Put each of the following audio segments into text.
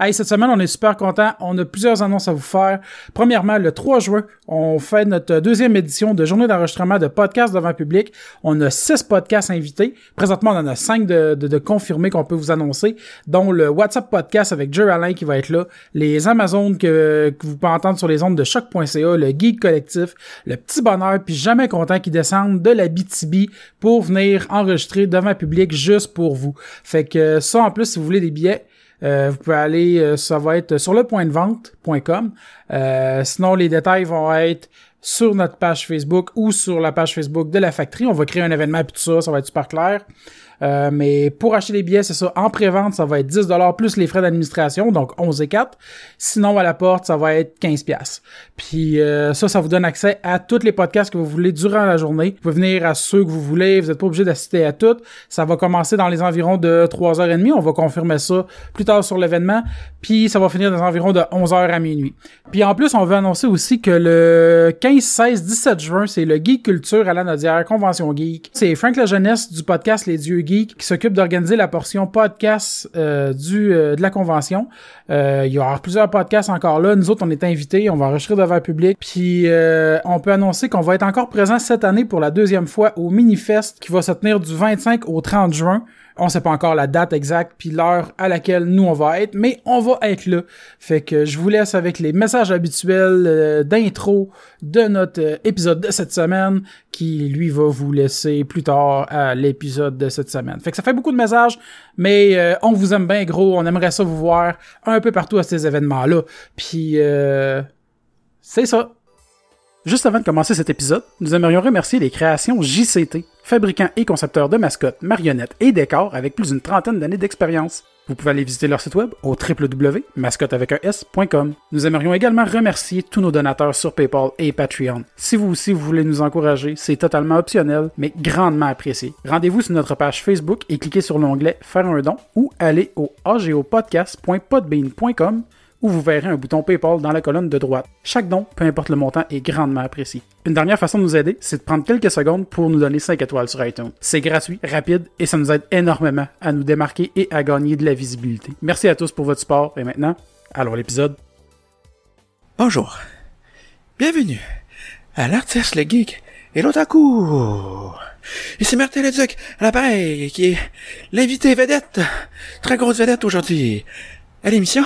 Hey, cette semaine, on est super content. On a plusieurs annonces à vous faire. Premièrement, le 3 juin, on fait notre deuxième édition de journée d'enregistrement de podcasts devant public. On a six podcasts invités. Présentement, on en a cinq de, de, de confirmés qu'on peut vous annoncer, dont le WhatsApp podcast avec Jerry Alain qui va être là, les Amazones que, que vous pouvez entendre sur les ondes de choc.ca, le Geek Collectif, le Petit Bonheur, puis jamais content qui descendent de la BTB pour venir enregistrer devant public juste pour vous. Fait que ça, en plus, si vous voulez des billets, euh, vous pouvez aller, euh, ça va être sur le point de vente.com. Euh, sinon, les détails vont être sur notre page Facebook ou sur la page Facebook de la factory. On va créer un événement et tout ça, ça va être super clair. Euh, mais pour acheter les billets, c'est ça. En pré-vente, ça va être 10 plus les frais d'administration, donc 11 et 4. Sinon, à la porte, ça va être 15 Puis euh, ça, ça vous donne accès à tous les podcasts que vous voulez durant la journée. Vous pouvez venir à ceux que vous voulez. Vous n'êtes pas obligé d'assister à toutes. Ça va commencer dans les environs de 3h30. On va confirmer ça plus tard sur l'événement. Puis ça va finir dans les environs de 11h à minuit. Puis en plus, on veut annoncer aussi que le 15, 16, 17 juin, c'est le Geek Culture à la Nodière, Convention Geek. C'est Frank La Jeunesse du podcast Les Dieux Geek qui s'occupe d'organiser la portion podcast euh, du euh, de la convention. Euh, il y aura plusieurs podcasts encore là. Nous autres, on est invités, on va enregistrer devant le public. Puis euh, on peut annoncer qu'on va être encore présent cette année pour la deuxième fois au Minifest qui va se tenir du 25 au 30 juin. On sait pas encore la date exacte puis l'heure à laquelle nous on va être, mais on va être là. Fait que je vous laisse avec les messages habituels euh, d'intro de notre euh, épisode de cette semaine qui lui va vous laisser plus tard à l'épisode de cette semaine. Fait que ça fait beaucoup de messages, mais euh, on vous aime bien gros, on aimerait ça vous voir un peu partout à ces événements là. Puis c'est ça. Juste avant de commencer cet épisode, nous aimerions remercier les créations JCT, fabricants et concepteurs de mascottes, marionnettes et décors avec plus d'une trentaine d'années d'expérience. Vous pouvez aller visiter leur site web au www.mascotte.com. Nous aimerions également remercier tous nos donateurs sur PayPal et Patreon. Si vous aussi vous voulez nous encourager, c'est totalement optionnel, mais grandement apprécié. Rendez-vous sur notre page Facebook et cliquez sur l'onglet Faire un don ou allez au agopodcast.podbean.com où vous verrez un bouton PayPal dans la colonne de droite. Chaque don, peu importe le montant, est grandement apprécié. Une dernière façon de nous aider, c'est de prendre quelques secondes pour nous donner 5 étoiles sur iTunes. C'est gratuit, rapide et ça nous aide énormément à nous démarquer et à gagner de la visibilité. Merci à tous pour votre support et maintenant, allons à l'épisode. Bonjour. Bienvenue à l'artiste, le geek et l'otaku. Ici Martin Leduc à l'appareil, qui est l'invité vedette, très grosse vedette aujourd'hui à l'émission.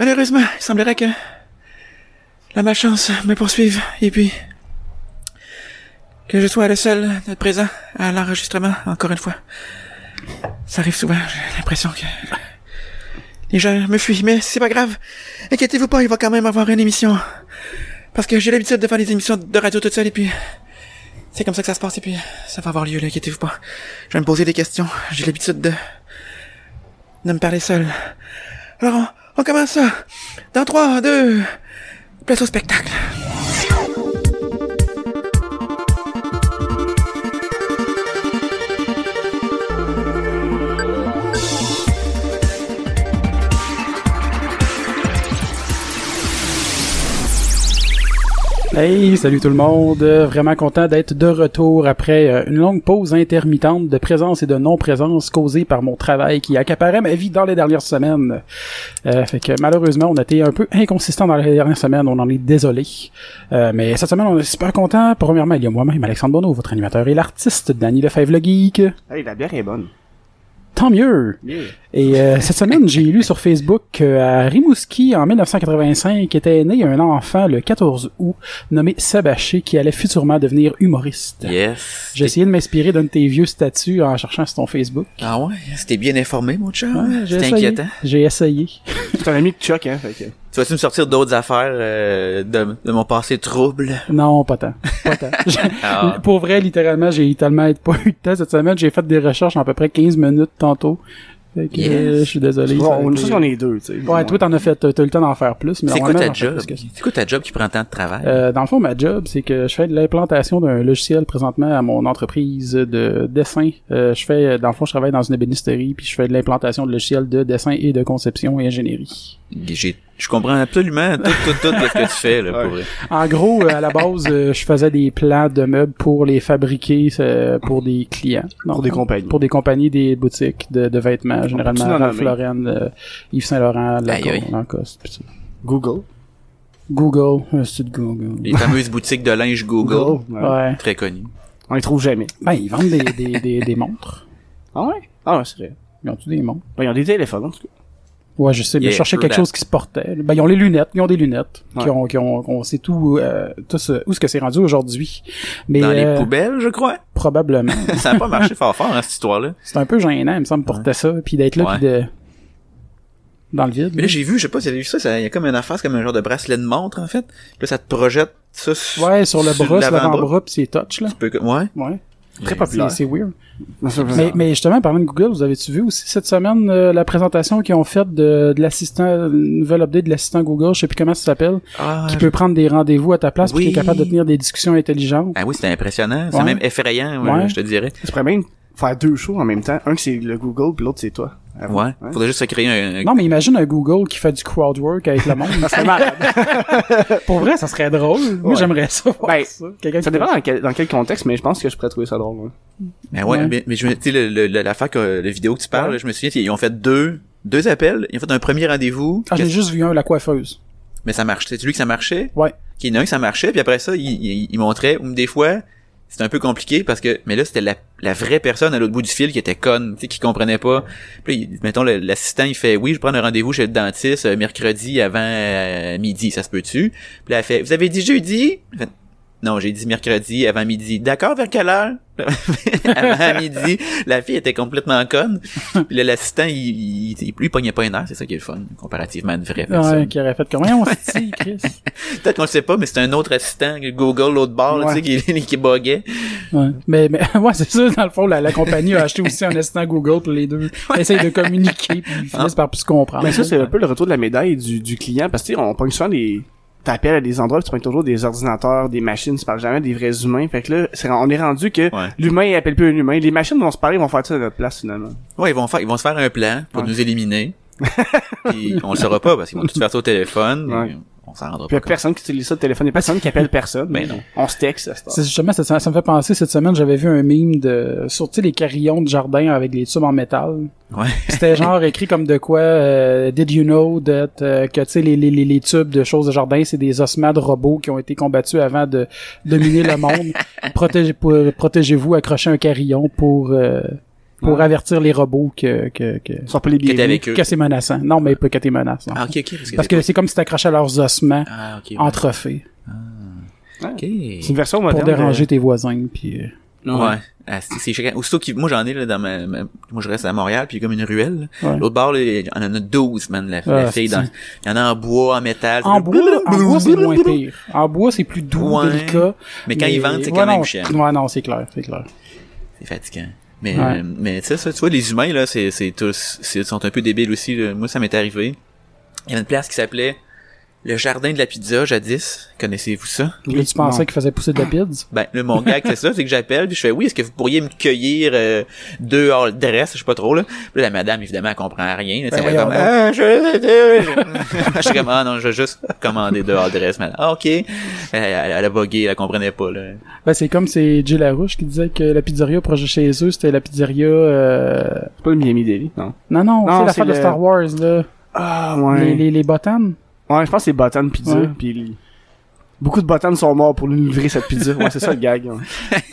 Malheureusement, il semblerait que la malchance me poursuive et puis que je sois le seul d'être présent à l'enregistrement, encore une fois. Ça arrive souvent, j'ai l'impression que les gens me fuient, mais c'est pas grave. Inquiétez-vous pas, il va quand même avoir une émission. Parce que j'ai l'habitude de faire des émissions de radio toute seule et puis c'est comme ça que ça se passe et puis ça va avoir lieu, inquiétez-vous pas. Je vais me poser des questions, j'ai l'habitude de de me parler seul. Alors, on, commence ça. Dans 3, 2, place au spectacle. Hey, salut tout le monde. Euh, Vraiment content d'être de retour après euh, une longue pause intermittente de présence et de non-présence causée par mon travail qui accaparait ma vie dans les dernières semaines. Euh, fait que malheureusement, on a été un peu inconsistant dans les dernières semaines. On en est désolé. Euh, mais cette semaine, on est super content. Premièrement, il y a moi-même, Alexandre Bonneau, votre animateur et l'artiste, Danny Lefebvre le Geek. Hey, la bière est bonne. Tant mieux! Et euh, cette semaine, j'ai lu sur Facebook qu'à Rimouski, en 1985, était né un enfant le 14 août nommé Sabaché qui allait futurement devenir humoriste. Yes. J'ai essayé de m'inspirer d'un de tes vieux statuts en cherchant sur ton Facebook. Ah ouais, c'était bien informé, mon chum. Ouais, j'ai C'était essayé. inquiétant. J'ai essayé. C'est un ami de Chuck, hein, fait que... Tu vas-tu me sortir d'autres affaires euh, de, de mon passé trouble? Non, pas tant. Pas tant. Ah. Pour vrai, littéralement, j'ai tellement pas eu de temps cette semaine. J'ai fait des recherches en à peu près 15 minutes tantôt. Fait que, Yes. euh, je suis désolé. Bon, on sait qu'on est deux, tu sais. Ouais, toi, t'en as fait, t'as eu le temps d'en faire plus. mais C'est quoi ta job? C'est quoi ta job qui prend tant de travail? Euh, dans le fond, ma job, c'est que je fais de l'implantation d'un logiciel présentement à mon entreprise de dessin. Euh, je fais, dans le fond, je travaille dans une ébénisterie, puis je fais de l'implantation de logiciels de dessin et de conception et ingénierie. J'ai Je comprends absolument tout, tout, tout de ce que tu fais, là, pour vrai. En gros, euh, à la base, euh, je faisais des plans de meubles pour les fabriquer euh, pour des clients. Donc, Pour des compagnies. Pour des compagnies, des boutiques de, de vêtements, généralement peut-tu en Ralph? Lauren, euh, Yves Saint Laurent, Aïe, aïe. Lacoste, Lacoste, pis ça. Google. Google, un site Google. Les fameuses boutiques de linge Google. Ouais. Ouais. Très connues. On les trouve jamais. Ben, ils vendent des, des, des, des montres. Ah ouais? Ah ouais, c'est vrai. Ils ont-tu des montres? Ben, ils ont des téléphones, en tout cas. Ouais, je sais, mais je cherchais quelque chose qui se portait. Ben, ils ont les lunettes, ils ont des lunettes. Qui ont, qui ont, on sait tout, euh, tout ce- où est-ce que c'est rendu aujourd'hui. Mais, Dans les euh, poubelles, je crois. probablement. Ça n'a pas marché fort fort, hein, cette histoire-là. c'est un peu gênant, il me semble, porter ça, puis d'être là, puis de, dans le vide. Mais là, j'ai vu, je sais pas si vous avez vu ça, il y a comme une affaire, c'est comme un genre de bracelet de montre, en fait. Puis là, ça te projette ça sur- ouais, sur le bras, sur l'avant-bras. puis c'est touch, là. Tu peux que- Ouais. Ouais. Très populaire. c'est weird. Mais, mais justement, parlant de Google, vous avez-tu vu aussi cette semaine euh, la présentation qu'ils ont faite de, de l'assistant, une nouvelle update de l'assistant Google, je sais plus comment ça s'appelle, Ah, qui peut prendre des rendez-vous à ta place, puis qui est Oui. capable de tenir des discussions intelligentes. Ah oui, c'était impressionnant. C'est Ouais. même effrayant, ouais, Ouais. je te dirais. Tu pourrais même faire deux shows en même temps. Un que c'est le Google, puis l'autre c'est toi. Avoue. Ouais. Faudrait juste se créer un... Non, mais imagine un Google qui fait du crowdwork avec le monde. C'est malade. Pour vrai, ça serait drôle. Moi, Ouais. j'aimerais ça. Ben, ça. Dépend dans quel, dans quel contexte, mais je pense que je pourrais trouver ça drôle. ouais. Mais ouais, Ouais. mais, mais je me, tu sais, l'affaire que, la vidéo que tu parles, Ouais. je me souviens, ils ont fait deux, deux appels. Ils ont fait un premier rendez-vous. Ah, j'ai juste vu un, la coiffeuse. Mais ça marche. C'est lui que ça marchait? Ouais. Qu'il y en a un que ça marchait, puis après ça, il, il, il montrait, ou des fois, c'était un peu compliqué parce que, mais là, c'était la, vraie personne à l'autre bout du fil qui était conne, tu sais, qui comprenait pas. Puis mettons, l'assistant, il fait, oui, je prends un rendez-vous chez le dentiste euh, mercredi avant euh, midi, ça se peut-tu? Puis là, elle fait, vous avez dit jeudi? Non, j'ai dit mercredi avant midi. D'accord, vers quelle heure? avant midi. La fille était complètement conne. Puis là, l'assistant, il, il, il, lui, il pognait pas une heure, c'est ça qui est le fun, comparativement à une vraie personne. Ouais, qui aurait fait comment on se dit, Chris? Peut-être qu'on le sait pas, mais c'est un autre assistant, Google, l'autre bord, là, Ouais. tu sais, qui, qui buguait. Ouais. Mais, mais, ouais, c'est ça, dans le fond, la, la compagnie a acheté aussi un assistant Google pour les deux. Essayent de communiquer, puis ils finissent par plus se comprendre. Mais ça, c'est un peu le retour de la médaille du, du client, parce que tu sais, on pogne souvent des... T'appelles à des endroits, tu pognes toujours des ordinateurs, des machines, tu parles jamais des vrais humains. Fait que là, on est rendu que Ouais. l'humain, il appelle plus un humain. Les machines vont se parler, ils vont faire ça à notre place, finalement. Ouais, ils vont faire, ils vont se faire un plan pour Ouais. nous éliminer. Puis on le saura pas parce qu'ils vont tout faire ça au téléphone. Ouais. Et On s'en rendra Puis y a personne qui utilise ça le téléphone, y a personne qui appelle personne. Ben non. On se texte à cette heure. C'est justement, ça, ça me fait penser, cette semaine, j'avais vu un meme de, sur, tu sais, les carillons de jardin avec les tubes en métal. Ouais. C'était genre écrit comme de quoi, euh, did you know that, euh, que, tu sais, les, les, les, les tubes de choses de jardin, c'est des ossements de robots qui ont été combattus avant de dominer le monde. Protégez, pour- protégez-vous, accrochez un carillon pour, euh, pour Ouais. avertir les robots que, que, que, Ils sont pas les Qui bienvenus. avec eux. que c'est menaçant. Non, mais pas que t'es menaçant. Ah, ok, ok. Parce que, Parce que c'est comme si t'accrochais à leurs ossements Ah, ok. ouais. en trophée Ok. C'est une version pour moderne. déranger tes voisins, puis... euh, Ouais. Ah, c'est, chacun. Aussitôt qu'il, moi j'en ai là dans ma, ma- moi je reste à Montréal puis comme une ruelle. Ouais. L'autre bord, là, il y en a 12, man, la, Ah, la fille dans, il y en a en bois, en métal. En bois, en bois, c'est moins pire. En bois, c'est plus doux, Ouais. délicat. Mais quand ils vendent, c'est Ouais, quand même non, chiant. Ouais, non, c'est clair, c'est clair. C'est fatigant. Mais, Ouais. mais tu sais, ça, tu vois, les humains, là, c'est, c'est tous, sont un peu débiles aussi, là. Moi, ça m'est arrivé. Il y avait une place qui s'appelait le jardin de la pizza, jadis. Connaissez-vous ça? Là, tu pensais qu'il faisait pousser de la pizza? Ben, là, mon gag, c'est ça, c'est que j'appelle, puis je fais, oui, est-ce que vous pourriez me cueillir euh, deux all dress, je sais pas trop, là. Puis là, la madame, évidemment, elle comprend rien. là, Ben, elle comme, ah, je... je suis comme, ah non, je vais juste commander deux all dress, madame. Ah, ok. Elle, elle, elle a bugué, elle comprenait pas, là. Ben, c'est comme c'est Jill Larouche qui disait que la pizzeria proche de chez eux, c'était la pizzeria, euh... C'est pas le Miami Deli, non? Non, non, Non, c'est l'affaire de le- Star Wars, là. Ah, Les, ouais. les, les botanes. Ouais, je pense que c'est Botan Pizza, Ouais. puis beaucoup de Botan sont morts pour nous livrer cette pizza. Ouais, c'est ça le gag. ouais.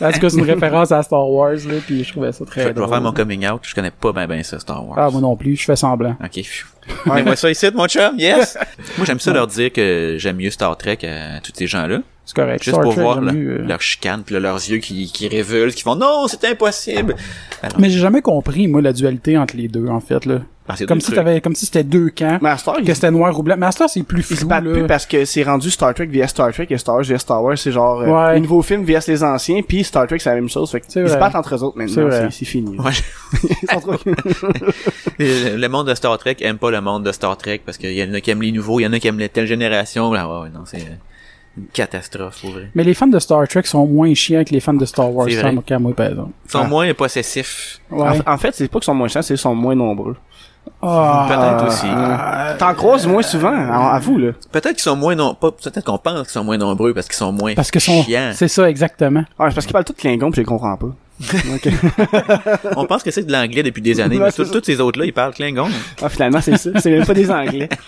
En tout cas, c'est une référence à Star Wars, là, puis je trouvais ça très je vais drôle. faire mon coming out, je connais pas ben ben ça, Star Wars. Ah, moi non plus, je fais semblant. Ok. phew. Mets-moi ça ici, mon chum, yes! Moi, j'aime ça leur dire que j'aime mieux Star Trek à tous ces gens-là. C'est correct. Juste Star pour Trek, voir leur, mieux, euh. leur chicane, puis là, leurs yeux qui, qui révulsent, qui font non, c'est impossible. Alors, Mais j'ai jamais compris, moi, la dualité entre les deux, en fait, là. Ah, Comme si t'avais, comme si c'était deux camps, Star, que c'était noir ou blanc. Star, c'est plus ils se flou, battent là. plus parce que c'est rendu Star Trek via Star Trek et Star Wars via Star Wars. C'est genre, euh, Ouais. les nouveaux films via les anciens, puis Star Trek, c'est la même chose. Fait ils se battent entre eux autres maintenant. C'est fini. Ouais, Ils sont trop- le, le monde de Star Trek aime pas le monde de Star Trek parce qu'il y en a qui aiment les nouveaux, il y en a qui aiment les telle génération. Ah ouais, ouais, non, c'est une catastrophe, pour vrai. Mais les fans de Star Trek sont moins chiants que les fans de Star Wars, C'est ça, vrai. qu'à moi, par exemple. Ils sont Ah. moins possessifs. Ouais. En, en fait, c'est pas qu'ils sont moins chers, c'est qu'ils sont moins nombreux. Ah, Peut-être aussi. Euh, T'en croises moins souvent, à, à vous, là. Peut-être qu'ils sont moins non, pas, peut-être qu'on pense qu'ils sont moins nombreux parce qu'ils sont moins Parce que son, chiants. c'est ça, exactement. Ah, c'est parce qu'ils parlent tout Klingon pis je les comprends pas. On pense que c'est de l'anglais depuis des années, Ouais, mais tous ces autres-là, ils parlent Klingon. Ah, finalement, c'est ça. C'est même pas des Anglais.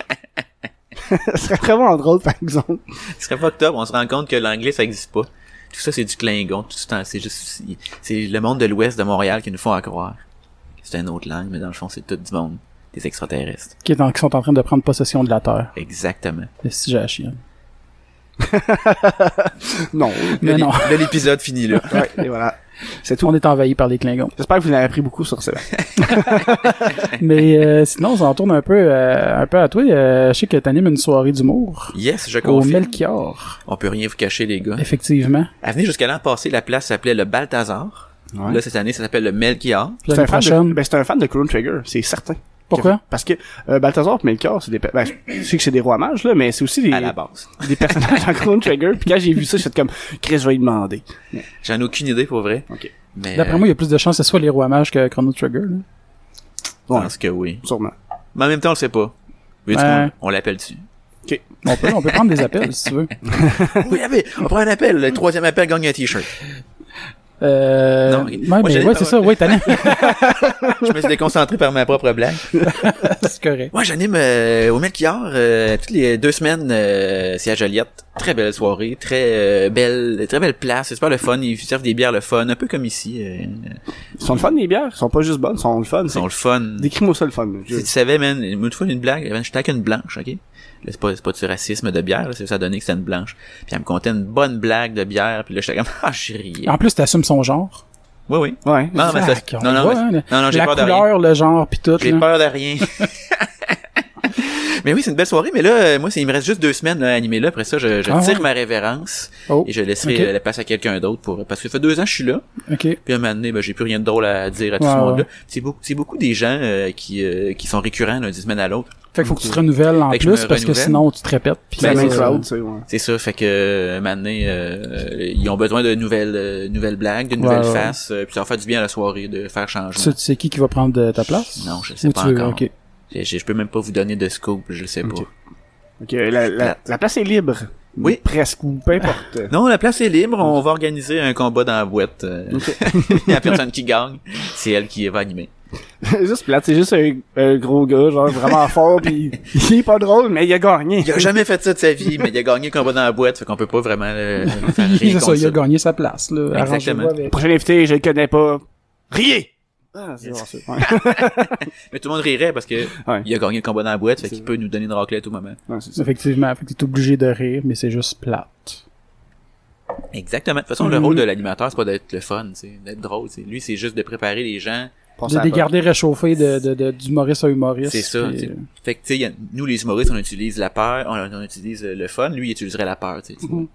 Ce serait vraiment drôle, par exemple. Ce serait pas top, on se rend compte que l'anglais, ça existe pas. Tout ça, c'est du Klingon. Tout ça, c'est juste, c'est le monde de l'ouest de Montréal qui nous font à croire. que C'est une autre langue, mais dans le fond, c'est tout du monde. Des extraterrestres. Qui, est en- qui sont en train de prendre possession de la Terre. Exactement. Le si j'ai la chienne. Non. Mais non. l'épisode finit là. Ouais, et voilà. C'est tout. On est envahi par les Klingons. J'espère que vous en avez appris beaucoup sur ça. Mais euh, sinon, on s'en tourne un peu, euh, un peu à toi. Euh, je sais que t'animes une soirée d'humour Yes, je au confirme. Melchior. On peut rien vous cacher, les gars. Effectivement. À venir jusqu'à l'an passé, la place s'appelait le Balthazar. Ouais. Là, cette année, ça s'appelle le Melchior. C'est un, fan de, ben, c'est un fan de Chrono Trigger, c'est certain. Pourquoi? Parce que euh, Balthazar et Melchior, c'est des... Ben, je sais que c'est des rois mages, là, mais c'est aussi des, À la base. des personnages dans Chrono Trigger. Puis quand j'ai vu ça, j'ai fait comme, Chris, je vais lui demander. J'en ai aucune idée pour vrai. Ok. Mais D'après euh, moi, il y a plus de chances que ce soit les rois mages que Chrono Trigger. Là. je Ouais, pense que oui. sûrement. Mais en même temps, on le sait pas. Ouais. qu'on- on l'appelle dessus? On peut, on peut prendre des appels si tu veux. oui, allez, on prend un appel. Le troisième appel gagne un t-shirt. Euh, Non, ouais, Moi, mais ouais, c'est ça. Ouais, t'animes. Je me suis déconcentré par ma propre blague. c'est correct. Moi, j'anime euh, au Melchior euh, toutes les deux semaines. Euh, c'est à Joliette. Très belle soirée, très euh, belle, très belle place. C'est super le fun. Ils servent des bières le fun, un peu comme ici. euh, Ils sont le fun, les bières? Ils sont pas juste bonnes, ils sont le fun. ils sont le fun. Décris-moi ça, le fun. Si tu savais, man, une fois une blague, j'étais avec une blanche, ok? C'est pas, c'est pas du racisme de bière, là, c'est ça donné que c'était une blanche. Puis elle me contait une bonne blague de bière, puis là, j'étais comme, ah, j'ai riais. En plus, t'assumes son genre. Oui, oui. Ouais. Non, mais ça, non, non, voit, mais- hein, non, non, j'ai La peur de rien. couleur, le genre, puis tout. J'ai là. peur de rien. mais oui, c'est une belle soirée, mais là, euh, moi, c'est, il me reste juste deux semaines à animer là. Après ça, je, je Ah tire ouais? ma révérence Oh, et je laisserai euh, la place à quelqu'un d'autre pour, parce que ça fait deux ans que je suis là. OK. Puis à un moment donné, ben, j'ai plus rien de drôle à dire à tout Ouais, ce monde-là. ouais. C'est beaucoup, c'est beaucoup des gens euh, qui, euh, qui sont récurrents d'une semaine à l'autre. Fait qu'il faut que tu te renouvelles en Fait plus parce que sinon tu te répètes. Puis C'est la Ben, même c'est crowd, tu sais, ouais. C'est ça, fait que euh, maintenant euh, ils ont besoin de nouvelles euh, nouvelles blagues, de nouvelles Ouais, ouais. faces, euh, puis ça va faire du bien à la soirée de faire changer. Tu sais, tu sais qui qui va prendre de ta place? Non, je sais Ou pas tu encore. Je, je- je peux même pas vous donner de scoop, je le sais pas. Ok, la, la, Plate. la place est libre. Oui. Presque, ou peu importe. Non, la place est libre, on va organiser un combat dans la boîte. euh, Ok. la personne qui gagne, c'est elle qui va animer. juste plate, c'est juste un, un gros gars, genre vraiment fort, pis il est pas drôle, mais il a gagné. Il a jamais fait ça de sa vie, mais il a gagné le combat dans la boîte, fait qu'on peut pas vraiment le, le faire rien c'est ça, contre il a gagné sa place. Là. Exactement. Avec. Prochain invité, je le connais pas. Riez! Ah, c'est bon. Mais tout le monde rirait parce que Ouais. il a gagné le combat dans la boîte, fait qu'il peut nous donner une raclette au moment. Ouais, c'est ça. Effectivement, fait que t'es obligé de rire, mais c'est juste plate. Exactement. De toute façon, le Mhm. rôle de l'animateur, c'est pas d'être le fun, c'est d'être drôle. c'est Lui, c'est juste de préparer les gens. De les garder réchauffés de, de, de, d'humoriste à humoriste. C'est ça. puis, euh, Fait que, tu sais, nous, les humoristes, on utilise la peur, on, on utilise le fun. Lui, il utiliserait la peur, tu sais. Mhm.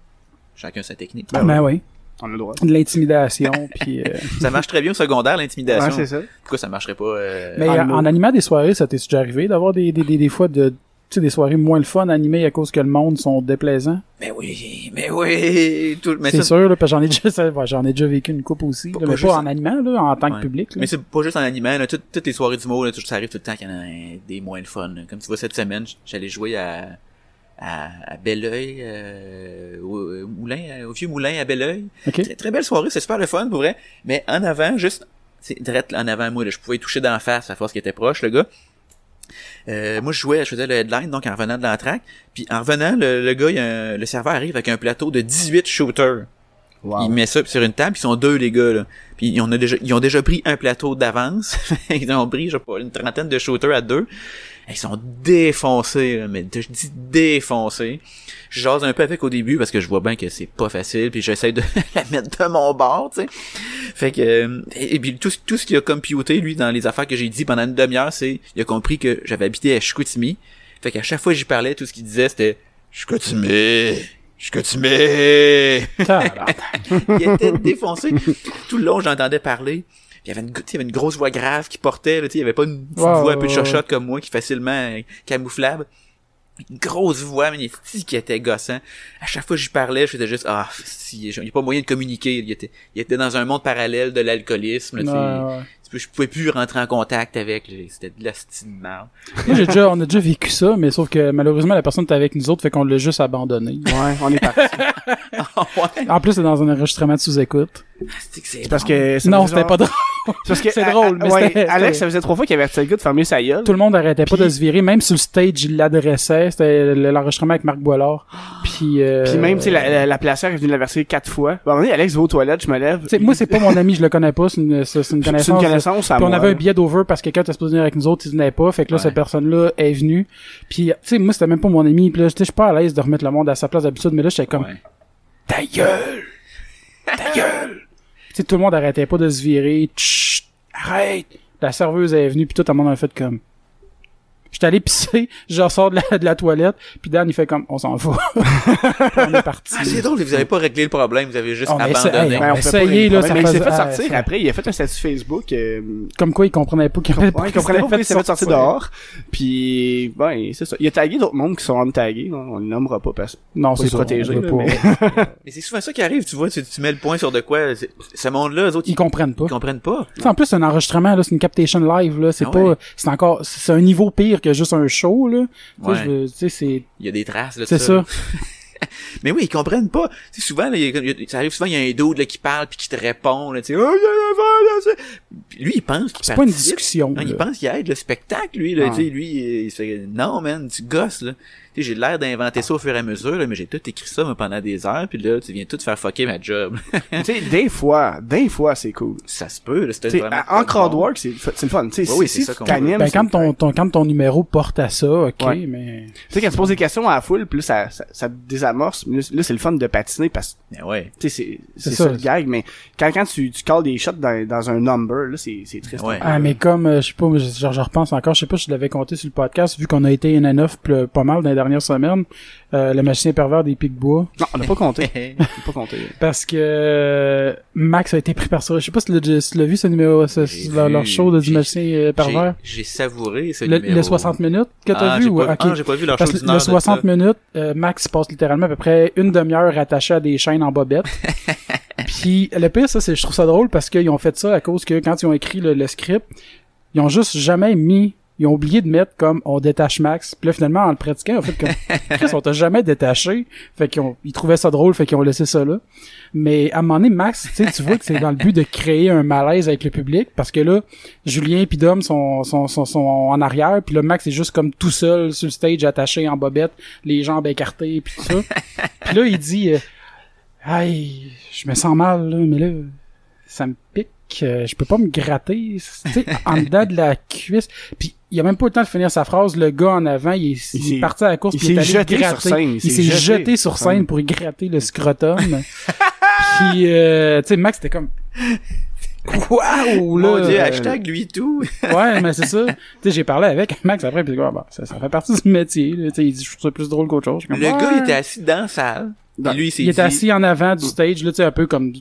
Chacun sa technique. Ben Ben oui. On a le droit. De l'intimidation, puis... euh, Ça marche très bien au secondaire, Ouais, l'intimidation. c'est ça. Pourquoi ça marcherait pas euh, Mais en euh, humour. en animant des soirées, ça t'est déjà arrivé d'avoir des, des, des, des fois de... Tu sais, des soirées moins le fun animées à cause que le monde sont déplaisants. Mais oui, mais oui, tout, mais C'est ça, sûr, là, parce que j'en ai déjà, ouais, j'en ai déjà vécu une coupe aussi. Pas- là, pas mais pas en- animant, là, en tant que public. là. Mais c'est pas juste en animant, là, toutes, toutes les soirées d'humour, là, tout- ça arrive tout le temps qu'il y en a des moins le fun. là. Comme tu vois, cette semaine, j'allais jouer à, à, à Belleuil, euh, au, au moulin, euh, au vieux moulin à Belleuil. OK. Très, très belle soirée, c'est super le fun, pour vrai. Mais en avant, juste, c'est direct en avant moi, là, je pouvais y toucher d'en face à force qu'il était proche, le gars. Euh, moi, je jouais, je faisais le headline, donc en revenant de l'entraque. Puis en revenant, le, le gars, il a un- le serveur arrive avec un plateau de 18 shooters. Wow. Il met ça sur une table, ils sont deux les gars là. Puis ils ont déjà, ils ont déjà pris un plateau d'avance. ils ont pris, je sais pas, une trentaine de shooters à deux. Ils sont défoncés, là, mais je dis défoncés. Je jase un peu avec au début parce que je vois bien que c'est pas facile, puis j'essaie de la mettre de mon bord, tu sais. Fait que euh, et, et puis tout, ce- tout ce qu'il a computé lui dans les affaires que j'ai dit pendant une demi-heure, c'est il a compris que j'avais habité à Chicoutimi. Fait qu'à chaque fois que j'y parlais, tout ce qu'il disait c'était Chicoutimi, Chicoutimi. Il était défoncé. Tout le long, j'entendais parler. Il y avait une, il y avait une grosse voix grave qui portait, là, il y avait pas une petite Ouais, voix un peu ouais. chochotte comme moi qui est facilement euh, camouflable. Une grosse voix, mais il qui était gossant. À chaque fois que j'y parlais, j'étais juste, ah, si, il n'y a pas moyen de communiquer. Il était, il était dans un monde parallèle de l'alcoolisme, là, tu sais. Ouais, ouais. je pouvais plus rentrer en contact avec, c'était de la style de merde. Moi, j'ai déjà, on a déjà vécu ça, mais sauf que malheureusement, la personne était avec nous autres, fait qu'on l'a juste abandonné. Ouais, on est parti. Ah ouais? En plus, c'est dans un enregistrement de sous-écoute. C'est parce que... ça Non, c'était genre- pas drôle. c'est parce que c'est drôle, mais ouais, Alex, ça faisait trois fois qu'il avait averti le gars de fermer sa gueule. Tout le monde arrêtait pas de se virer, même sur le stage, il l'adressait. C'était le- l'enregistrement avec Marc Boilard. Puis, euh, Puis même, tu sais, la, la, la placière est venue l'avertir quatre fois. À un moment donné, Alex va aux toilettes, je me lève. tu sais, moi, c'est pas mon ami, je le connais pas, c'est une, c'est une C'est connaissance. une connaissance à Puis on avait un billet d'over parce que quelqu'un était supposé venir avec nous autres, il venait pas. Fait que là, Ouais. cette personne-là est venue. Puis, tu sais, moi, c'était même pas mon ami. Puis là, je suis pas à l'aise de remettre le monde à sa place d'habitude, mais là, j'étais comme, Ouais. ta gueule! Ta gueule! Tu sais, tout le monde arrêtait pas de se virer. Chut! Arrête! La serveuse est venue, puis tout le monde a fait comme... J'étais allé pisser, je ressors de la, de la toilette, puis Dan, il fait comme, on s'en va. On est parti. Ah, c'est drôle, vous avez pas réglé le problème, vous avez juste On abandonné. hey, Ben, on essayé, les là, ça Mais il s'est fait ah, sortir après, il a fait un statut Facebook, euh, Comme quoi, il comprenait pas qu'il Ouais, il comprenait pas pourquoi il s'est fait sortir dehors. Puis, ben, c'est ça. Il a tagué d'autres mondes qui sont untagués. là. On les nommera pas parce que Non, c'est là, pas- Mais c'est souvent ça qui arrive, tu vois, tu, tu mets le point sur de quoi, ce monde-là, eux autres, Ils ils, comprennent pas. ils comprennent pas. Tu sais, en plus, c'est un enregistrement, là, c'est une captation live, là. C'est Ah pas, c'est encore, c'est un niveau pire que juste un show, là. Ouais. c'est, Il y a des traces, là, c'est ça. Mais oui, ils comprennent pas. Souvent, là, il il ça arrive souvent, il y a un dude, là, qui parle puis qui te répond, là, oh, il lui, il pense qu'il C'est pas une discussion. Non, il pense qu'il aide le spectacle, lui, là, Ah. lui, il se fait, non, man, tu gosses, là. J'ai l'air d'inventer ça au fur et à mesure, là, mais j'ai tout écrit ça, moi, pendant des heures, puis là, tu viens tout faire fucker ma job. tu sais, des fois, des fois, c'est cool. ça se peut, là, c'était vraiment en pas crowd bon. work, c'est c'est le fun. Tu sais, Oui, c'est ça qu'on. Ben, quand ton, quand ton numéro porte à ça, ok, Ouais. mais, Tu sais, quand tu poses des questions à la foule, puis là, ça, ça, ça te désamorce. Mais Là, c'est le fun de patiner parce que, Mais ouais. tu sais, c'est ça ça. le gag. Mais quand, quand tu, tu calls des shots dans, dans un number, là, c'est c'est triste. Ouais. ah, mais comme, euh, je sais pas, moi, je, repense encore, je sais pas si je l'avais compté sur le podcast, vu qu'on a été NN9 pl- pas mal dans les dernières semaines, euh, le magicien pervers des Pics-Bois. Non, on n'a pas compté. On n'a pas compté. Parce que euh, Max a été pris par ça. Je sais pas si tu l'as- si tu l'as vu ce numéro, ce, leur, vu. leur show de du magicien euh, pervers. J'ai savouré ce Le, numéro. le 60 minutes que t'as ah, vu pas, ok. ah, j'ai pas vu leur Parce show le de 60 ça. minutes, euh, Max passe littéralement à peu près une demi-heure attaché à des chaînes en bobette. Puis le pire, ça, c'est je trouve ça drôle parce qu'ils ont fait ça à cause que quand ils ont écrit le, le script, ils ont juste jamais mis, ils ont oublié de mettre comme on détache Max. Puis là, finalement, en le pratiquant, en fait, comme Chris, on t'a jamais détaché. Fait qu'ils ils trouvaient ça drôle, fait qu'ils ont laissé ça là. Mais à un moment donné, Max, tu sais, tu vois que c'est dans le but de créer un malaise avec le public parce que là, Julien et Dom sont, sont, sont, sont en arrière, puis là, Max est juste comme tout seul sur le stage, attaché en bobette, les jambes écartées, puis tout ça. puis là, il dit, euh, Aïe, je me sens mal, là, mais là, ça me pique, euh, je peux pas me gratter, tu sais, en dedans de la cuisse. Puis il a même pas eu le temps de finir sa phrase, le gars en avant, il est, Il il est s'est- parti à la course, il puis il est s'est allé jeté gratter. sur scène, il Il s'est jeté jeté sur scène pour y gratter le scrotum. puis, euh, tu sais, Max, c'était comme... Waouh, là! Mon dieu, euh, hashtag lui tout. Ouais, mais c'est ça. Tu sais, j'ai parlé avec Max après, puis ah, bah, ça, ça fait partie du métier. là. Tu sais, il dit, je trouve ça plus drôle qu'autre chose. Le gars, il était assis dans la salle. Dans- lui, il s'est Il était dit- assis en avant du stage, là, tu sais, un peu comme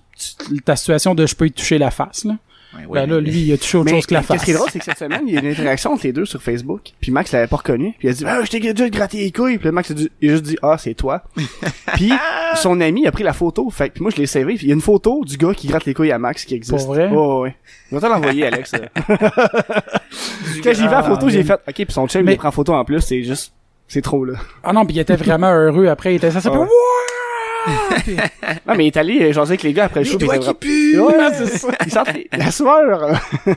ta situation de je peux y toucher la face, là. Ouais, ouais, ben là, lui, il a touché autre Mais chose que la face. qui est drôle, c'est que cette semaine, il y a une interaction entre les deux sur Facebook. Puis Max l'avait pas reconnu. Puis il a dit, ah, je t'ai déjà gratté les couilles. Puis Max a, dit- il a juste dit, ah, c'est toi. puis son ami a pris la photo. Fait que puis moi, je l'ai savé. Puis il y a une photo du gars qui gratte les couilles à Max qui existe. Pour vrai? Oh, ouais. Je vais te l'envoyer, Alex. Quand j'ai vu la Ah, photo, j'ai fait, ok, puis son chum, Mais- il prend photo en plus. C'est juste, c'est trop, là. Ah non, puis il était vraiment heureux après. Il était ça, ça Ouais. Puis- Non, mais il est allé euh, jaser avec les gars après le show. il qui vraiment- Ouais, c'est ça. Il sentait la sueur.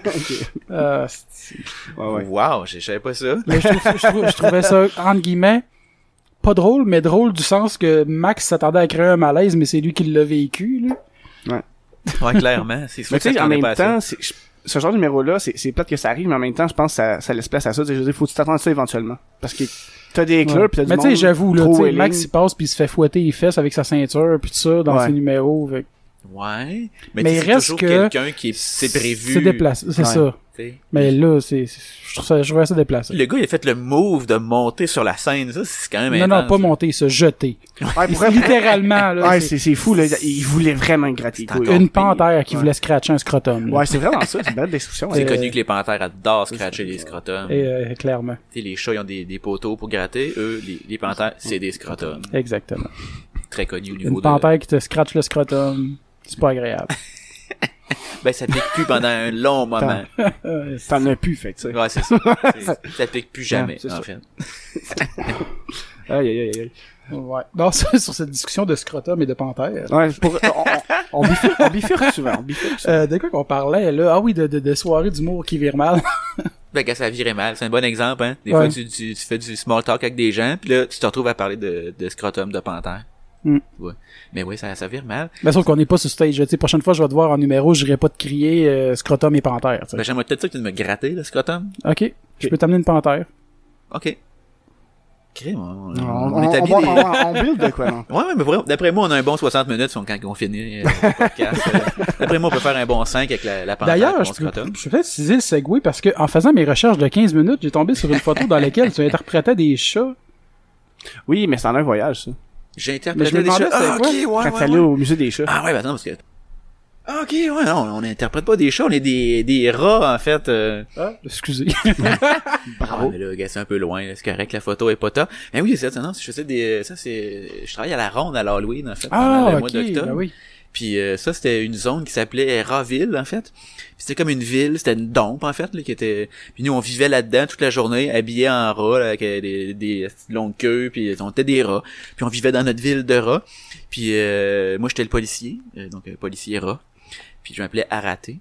Euh, c'est- ouais, ouais. Wow, je savais pas ça. mais je, trouve, je, trouve- je trouvais ça, entre guillemets, pas drôle, mais drôle du sens que Max s'attendait à créer un malaise, mais c'est lui qui l'a vécu, là. Ouais, clairement. C'est sûr Mais que tu ça sais, en même pas temps, ce genre de numéro-là, c'est c'est plate que ça arrive, mais en même temps, je pense que ça, ça laisse place à ça. Tu sais, Je veux dire, faut que tu t'attends à ça éventuellement. Parce que t'as des clubs Ouais. pis t'as du Mais tu sais, j'avoue, là. Max, il passe puis il se fait fouetter les fesses avec sa ceinture puis tout ça dans Ouais. ses numéros. fait Ouais. Mais, il c'est reste toujours que quelqu'un qui est, c'est prévu. C'est déplacé, c'est Ouais. ça. Mais là, c'est, je trouve ça, je trouvais ça déplacé. Le gars, il a fait le move de monter sur la scène. Ça, c'est quand même Non, non, intense, pas là. monter, se jeter. Ouais, Littéralement, là. Ouais, c'est fou, là. Il voulait vraiment couilles. encore- une panthère qui Ouais. voulait scratcher un scrotum. là. Ouais, c'est vraiment ça. C'est une belle description. C'est Euh, connu que les panthères adorent scratcher les scrotums. Et, euh, clairement. Tu sais, les chats, ils ont des, des poteaux pour gratter. Eux, les, les panthères, c'est des scrotums. Exactement. Très connu au niveau Une de... panthère qui te scratche le scrotum, c'est pas agréable. Ben, ça pique plus pendant un long moment. T'en as plus, fait que ça. Ouais, c'est ça. Ça pique plus jamais, en ça. fait. Aïe, aïe, aïe, aïe. ouais. Non, ça, sur cette discussion de scrotum et de panthère. Ouais, pour, on, on, bifurque, on bifurque souvent, on bifurque souvent. Euh, de quoi qu'on parlait, là? Ah oui, de, de, de soirée d'humour qui vire mal. Ben, quand ça virait mal, c'est un bon exemple, hein. Des Ouais. fois, tu, tu, tu fais du small talk avec des gens, puis là, tu te retrouves à parler de, de scrotum de panthère. Mm. Ouais. Mais oui, ça, ça vire mal. Mais sauf qu'on n'est pas sur stage. Tu sais, prochaine fois, je vais te voir en numéro, je pas te crier euh, scrotum et panthère. tu sais. Ben, j'aimerais peut-être ça que tu me gratter, le scrotum. Ok, je peux t'amener une panthère. OK. Crime, on, On, on, on, établit on, des... on, on build de quoi, non? Ouais, mais d'après moi, on a un bon 60 minutes quand on finit euh, le podcast. Euh, d'après moi, on peut faire un bon 5 avec la, la panthère D'ailleurs, je je peux peut-être utiliser le segway parce que en faisant mes recherches de 15 minutes, j'ai tombé sur une photo dans laquelle tu interprétais des chats. Oui, mais c'est en un voyage, ça. J'ai Mais je interprété me des chats. Ah, ok, ouais, Quand ouais, t'allais ouais. au musée des chats? Ah ouais, bah attends, parce que... Ah, ok, ouais, non, on n'interprète pas des chats, on est des, des rats, en fait. euh. Ah, excusez. Bravo. Ah, mais là, gars, c'est un peu loin, là, c'est correct, la photo est pas top. Mais oui, c'est ça, non, je faisais des... Ça, c'est... Je travaille à la ronde à l'Halloween, en fait, pendant ah, le mois d'octobre. ben oui. Puis euh, ça, c'était une zone qui s'appelait Raville, en fait. C'était comme une ville, c'était une dompe, en fait, là, qui était... Puis nous, on vivait là-dedans toute la journée, habillés en rats, là, avec euh, des, des longues queues, puis on était des rats. Puis on vivait dans notre ville de rats. Puis euh, moi, j'étais le policier, euh, donc euh, policier rat. Puis je m'appelais Araté.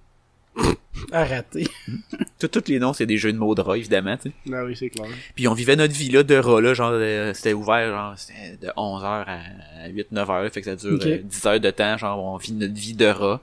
À rater. Tous les noms, c'est des jeux de mots de rats, évidemment, tu sais. Ah oui, c'est clair. Puis on vivait notre vie là de rats là, genre euh, c'était ouvert genre c'était de 11h à 8 9 heures, fait que ça dure Ok. euh, 10 heures de temps, genre on vit notre vie de rat.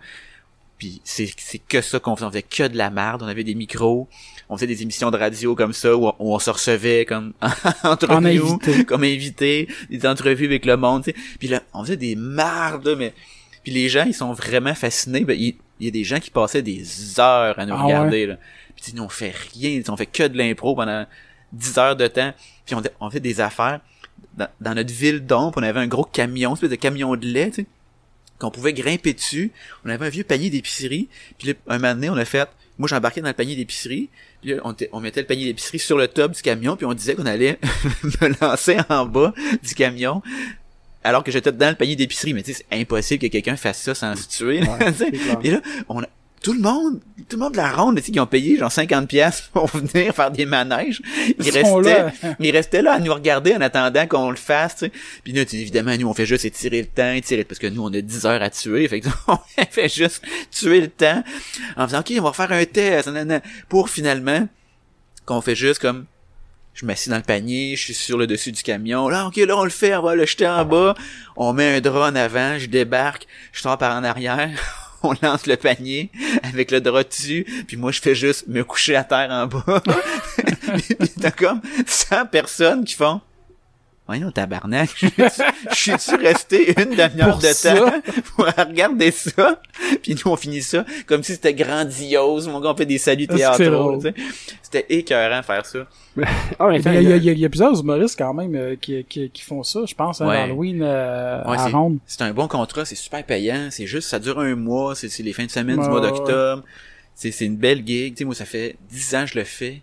Puis c'est c'est que ça qu'on faisait, on faisait que de la merde, on avait des micros, on faisait des émissions de radio comme ça où on, où on se recevait comme entre En nous, invité. comme invité, des entrevues avec le monde, tu sais. Puis là, on faisait des mardes, là, mais puis les gens, ils sont vraiment fascinés. Ben, il, il y a des gens qui passaient des heures à nous Ah regarder. Là. Puis nous, on fait rien. On fait que de l'impro pendant 10 heures de temps. Puis on, on fait des affaires. Dans, dans notre ville d'ombre, on avait un gros camion, une espèce de camion de lait, tu sais, qu'on pouvait grimper dessus. On avait un vieux panier d'épicerie. Puis là, un moment donné, on a fait... Moi, j'embarquais dans le panier d'épicerie. Puis là, on mettait le panier d'épicerie sur le top du camion. Puis on disait qu'on allait me lancer en bas du camion alors que j'étais dans le panier d'épicerie. Mais tu sais, c'est impossible que quelqu'un fasse ça sans se tuer. Ouais. Et là, on a, tout le monde, tout le monde de la ronde, tu sais, qui ont payé genre 50 pièces pour venir faire des manèges. Ils restaient, là. ils restaient là à nous regarder en attendant qu'on le fasse, tu sais. Puis sais, évidemment, nous, on fait juste étirer le temps, étirer, parce que nous, on a 10 heures à tuer. Fait que, on fait juste tuer le temps en faisant, OK, on va faire un test, pour finalement qu'on fait juste comme je m'assis dans le panier, je suis sur le dessus du camion. Là, ok, là, on le fait, on va le jeter en bas. On met un drap en avant, je débarque, je sors par en arrière. On lance le panier avec le drap dessus, puis moi je fais juste me coucher à terre en bas. T'as comme 100 personnes qui font Voyons, tabarnak, je suis- je suis-tu resté une demi-heure de ça? temps pour regarder ça? Puis nous, on finit ça comme si c'était grandiose. Mon gars, on fait des saluts C'est théâtraux. drôle. tu sais. C'était écœurant faire ça. Ah, mais Il y, a, il y a- il y a- il y a plusieurs humoristes quand même euh, qui, qui, qui font ça, je pense, hein, Ouais. Halloween euh, Ouais, à c'est- Ronde. C'est un bon contrat, c'est super payant, c'est juste, ça dure un mois, c'est c'est les fins de semaine Ouais, du mois d'octobre. C'est c'est une belle gig, tu sais, moi ça fait 10 ans que je le fais.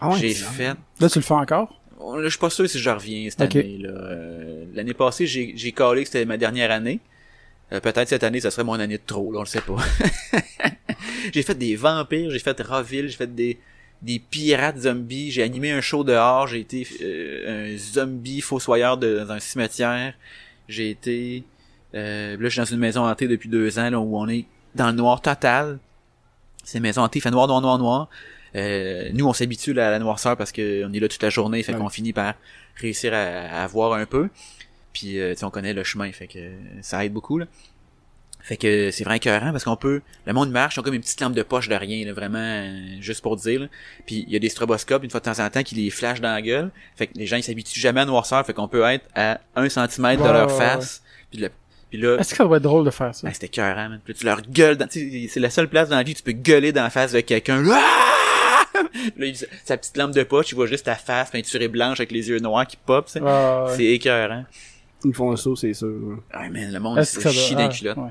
Ah ouais, J'ai dix ans. fait, Là, tu le fais encore? Là, je suis pas sûr si je reviens cette Ok. année. là. Euh, L'année passée, j'ai j'ai calé que c'était ma dernière année. Euh, Peut-être cette année, ça serait mon année de trop, là, on le sait pas. j'ai fait des vampires, j'ai fait Raville, j'ai fait des des pirates zombies, j'ai animé un show dehors, j'ai été euh, un zombie fossoyeur de, dans un cimetière, j'ai été euh, là je suis dans une maison hantée depuis deux ans là, où on est dans le noir total. C'est une maison hantée, il fait noir, noir, noir, noir. Euh, nous, on s'habitue à la noirceur parce qu'on est là toute la journée, fait Ouais. qu'on finit par réussir à, à voir un peu. Puis, euh, on connaît le chemin, fait que ça aide beaucoup, là. Fait que c'est vraiment écœurant parce qu'on peut... Le monde marche, ils ont comme une petite lampe de poche de rien, là, vraiment, euh, juste pour dire. là. Puis il y a des stroboscopes, une fois de temps en temps, qui les flashent dans la gueule. Fait que les gens, ils s'habituent jamais à la noirceur, fait qu'on peut être à un centimètre de leur face. Puis, le- puis là, Est-ce que ça doit être drôle de faire ça? ben, c'était écœurant, man. Puis tu leur gueules dans, c'est la seule place dans la vie où tu peux gueuler dans la face de quelqu'un. Ah! Là, il- sa petite lampe de poche, tu vois juste ta face peinturée blanche avec les yeux noirs qui pop. Ah, ouais. C'est écœurant. Ils font ça, c'est sûr. Ah, man, le monde, chier des ah, culottes. ouais.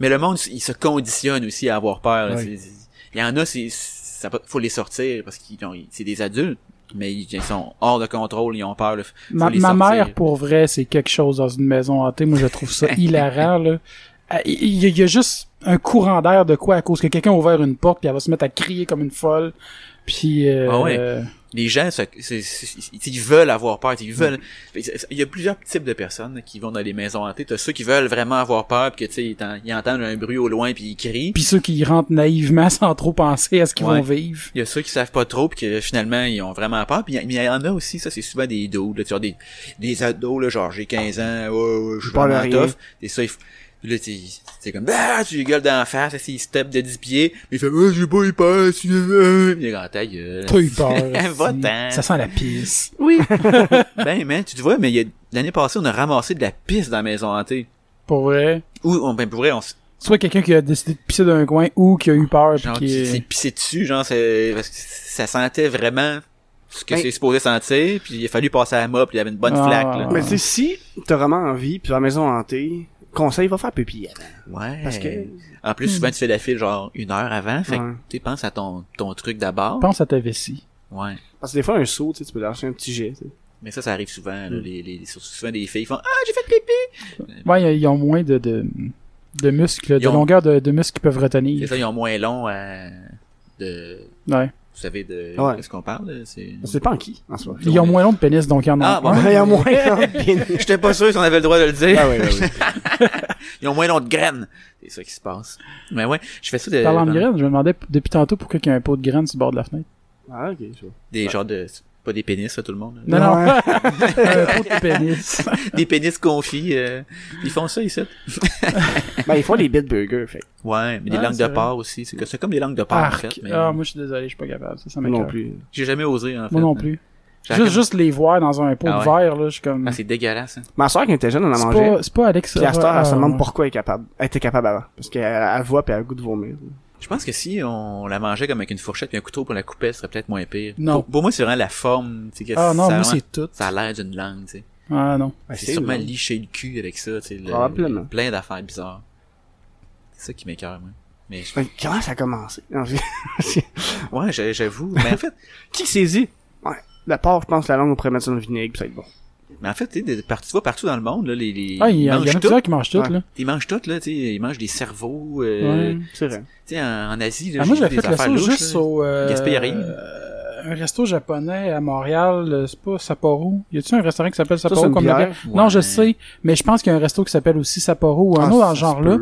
Mais le monde, il se conditionne aussi à avoir peur. là. Oui. Il y en a, c'est, ça faut les sortir parce qu'ils ont, c'est des adultes, mais ils, ils sont hors de contrôle, ils ont peur. là. Ma, mère, pour vrai, c'est quelque chose dans une maison hantée. Moi, je trouve ça hilarant, là. Euh, Il il y, a- il y a juste un courant d'air de quoi à cause que quelqu'un a ouvert une porte puis elle va se mettre à crier comme une folle. Puis euh, Ah ouais. Les gens, ils veulent avoir peur, ils veulent. Il y a plusieurs types de personnes qui vont dans les maisons hantées. T'as ceux qui veulent vraiment avoir peur, puis que tu sais, ils, t'en- ils entendent un bruit au loin, puis ils crient. puis ceux qui rentrent naïvement sans trop penser à ce qu'ils Ouais. vont vivre. Il y a ceux qui savent pas trop puis que finalement ils ont vraiment peur. Puis il y, mais il y en a aussi, ça c'est souvent des dos, là, tu vois, des, des ados, là, genre j'ai 15 ans, ouais, je suis vraiment tough. Et ça, f- là, tu c'est comme, ah, tu lui gueules d'en face, il step de 10 pieds, mais il fait, ah, j'ai pas eu peur, tu veux, il est grand ta gueule. T'as eu peur. Va-t'en. ça sent la pisse. Oui. ben, man, tu te vois, mais il y a, l'année passée, on a ramassé de la pisse dans la maison hantée. Pour vrai? Ou, on, ben, pour vrai, on s- Soit quelqu'un qui a décidé de pisser d'un coin ou qui a eu peur puis genre, qui qui s'est est... pissé dessus, genre, c'est, parce que ça sentait vraiment ce que Ben- c'est supposé sentir, puis il a fallu passer à la mop, puis il y avait une bonne Ah, flaque, là. Mais tu sais, si t'as vraiment envie, puis la maison hantée, conseil, va faire pipi avant. Ouais. Parce que... En plus, souvent, tu fais la file genre une heure avant. Fait que, tu sais, pense à ton, ton truc d'abord. Pense à ta vessie. Ouais. Parce que des fois, un saut, tu sais, tu peux lâcher un petit jet. tu sais. Mais ça, ça arrive souvent, là, Mm. les, les, souvent des filles font, ah, j'ai fait pipi! Ouais, ils- ils ont moins de, de, de muscles, de ont- longueur de, de muscles qu'ils peuvent C'est retenir. ça, ils ont moins long à, de, Ouais. Vous savez, de, Ouais. qu'est-ce qu'on parle, là? C'est, C'est pas en qui, en soi. Ils ont moins long de pénis, donc il y en a Ah, bon, un. Il y a moins de pénis. J'étais pas sûr si on avait le droit de le dire. Ah ouais, ouais, ouais. Ils ont moins long de graines. C'est ça qui se passe. Mais ouais, je fais ça de, Parlant de graines, je me demandais depuis tantôt pourquoi il y a un pot de graines sur le bord de la fenêtre. Ah, ok, je vois. des genres de, pas des pénis, ça, tout le monde. Non, non. Ouais. un pot de pénis. des pénis confits, euh, ils font ça ici. Ben, ils font des bit burgers, fait. Ouais, mais des Ah, langues c'est de porc aussi. C'est que- c'est comme des langues de porc, en Arc. fait. Mais Ah, moi, je suis désolé, je suis pas capable. Ça, ça Moi non plus. j'ai jamais osé, en fait. Moi non plus. Juste, comme- juste les voir dans un pot Ah de verre, là, je suis comme... Ah, c'est dégueulasse, hein. Ma soeur, quand elle était jeune, on en C'est mangeait. pas, c'est pas Alex... Puis à cette heure, elle se ah, demande ouais. pourquoi elle est capable. Elle était capable avant. Parce qu'elle elle voit puis elle a le goût de vomir. Je pense que si on la mangeait comme avec une fourchette et un couteau pour la couper, ce serait peut-être moins pire. Non. Pour, pour moi, c'est vraiment la forme, tu sais, que Ah non, ça, moi, c'est tout. ça a l'air d'une langue, tu sais. Ah non. Ben, c'est sûrement liché le cul avec ça, tu sais. le- Probablement. Plein d'affaires bizarres. C'est ça qui m'écoeure, moi. Mais je- Ben, Comment ça a commencé? Ouais, j'a- j'avoue. mais en fait, Qui dit? Ouais. La part, je pense, la langue, on pourrait mettre ça dans le vinaigre, puis ça va être bon. Mais en fait, tu vas partout dans le monde, là, les, les Ah, il y, ils en- y a tout. plusieurs qui mangent tout, Ouais. là. Ils mangent tout, là, tu sais. Ils mangent des cerveaux, euh, Ouais. C'est vrai. tu sais, en, en Asie, là, Ah, moi, j'ai fait des affaires louches, juste là. au... Euh, euh, un resto japonais à Montréal, c'est pas Sapporo. Y a-tu un restaurant qui s'appelle Sapporo comme bière? reste? Non, je Ouais. sais, mais je pense qu'il y a un resto qui s'appelle aussi Sapporo ou un Ah, autre dans ce genre-là.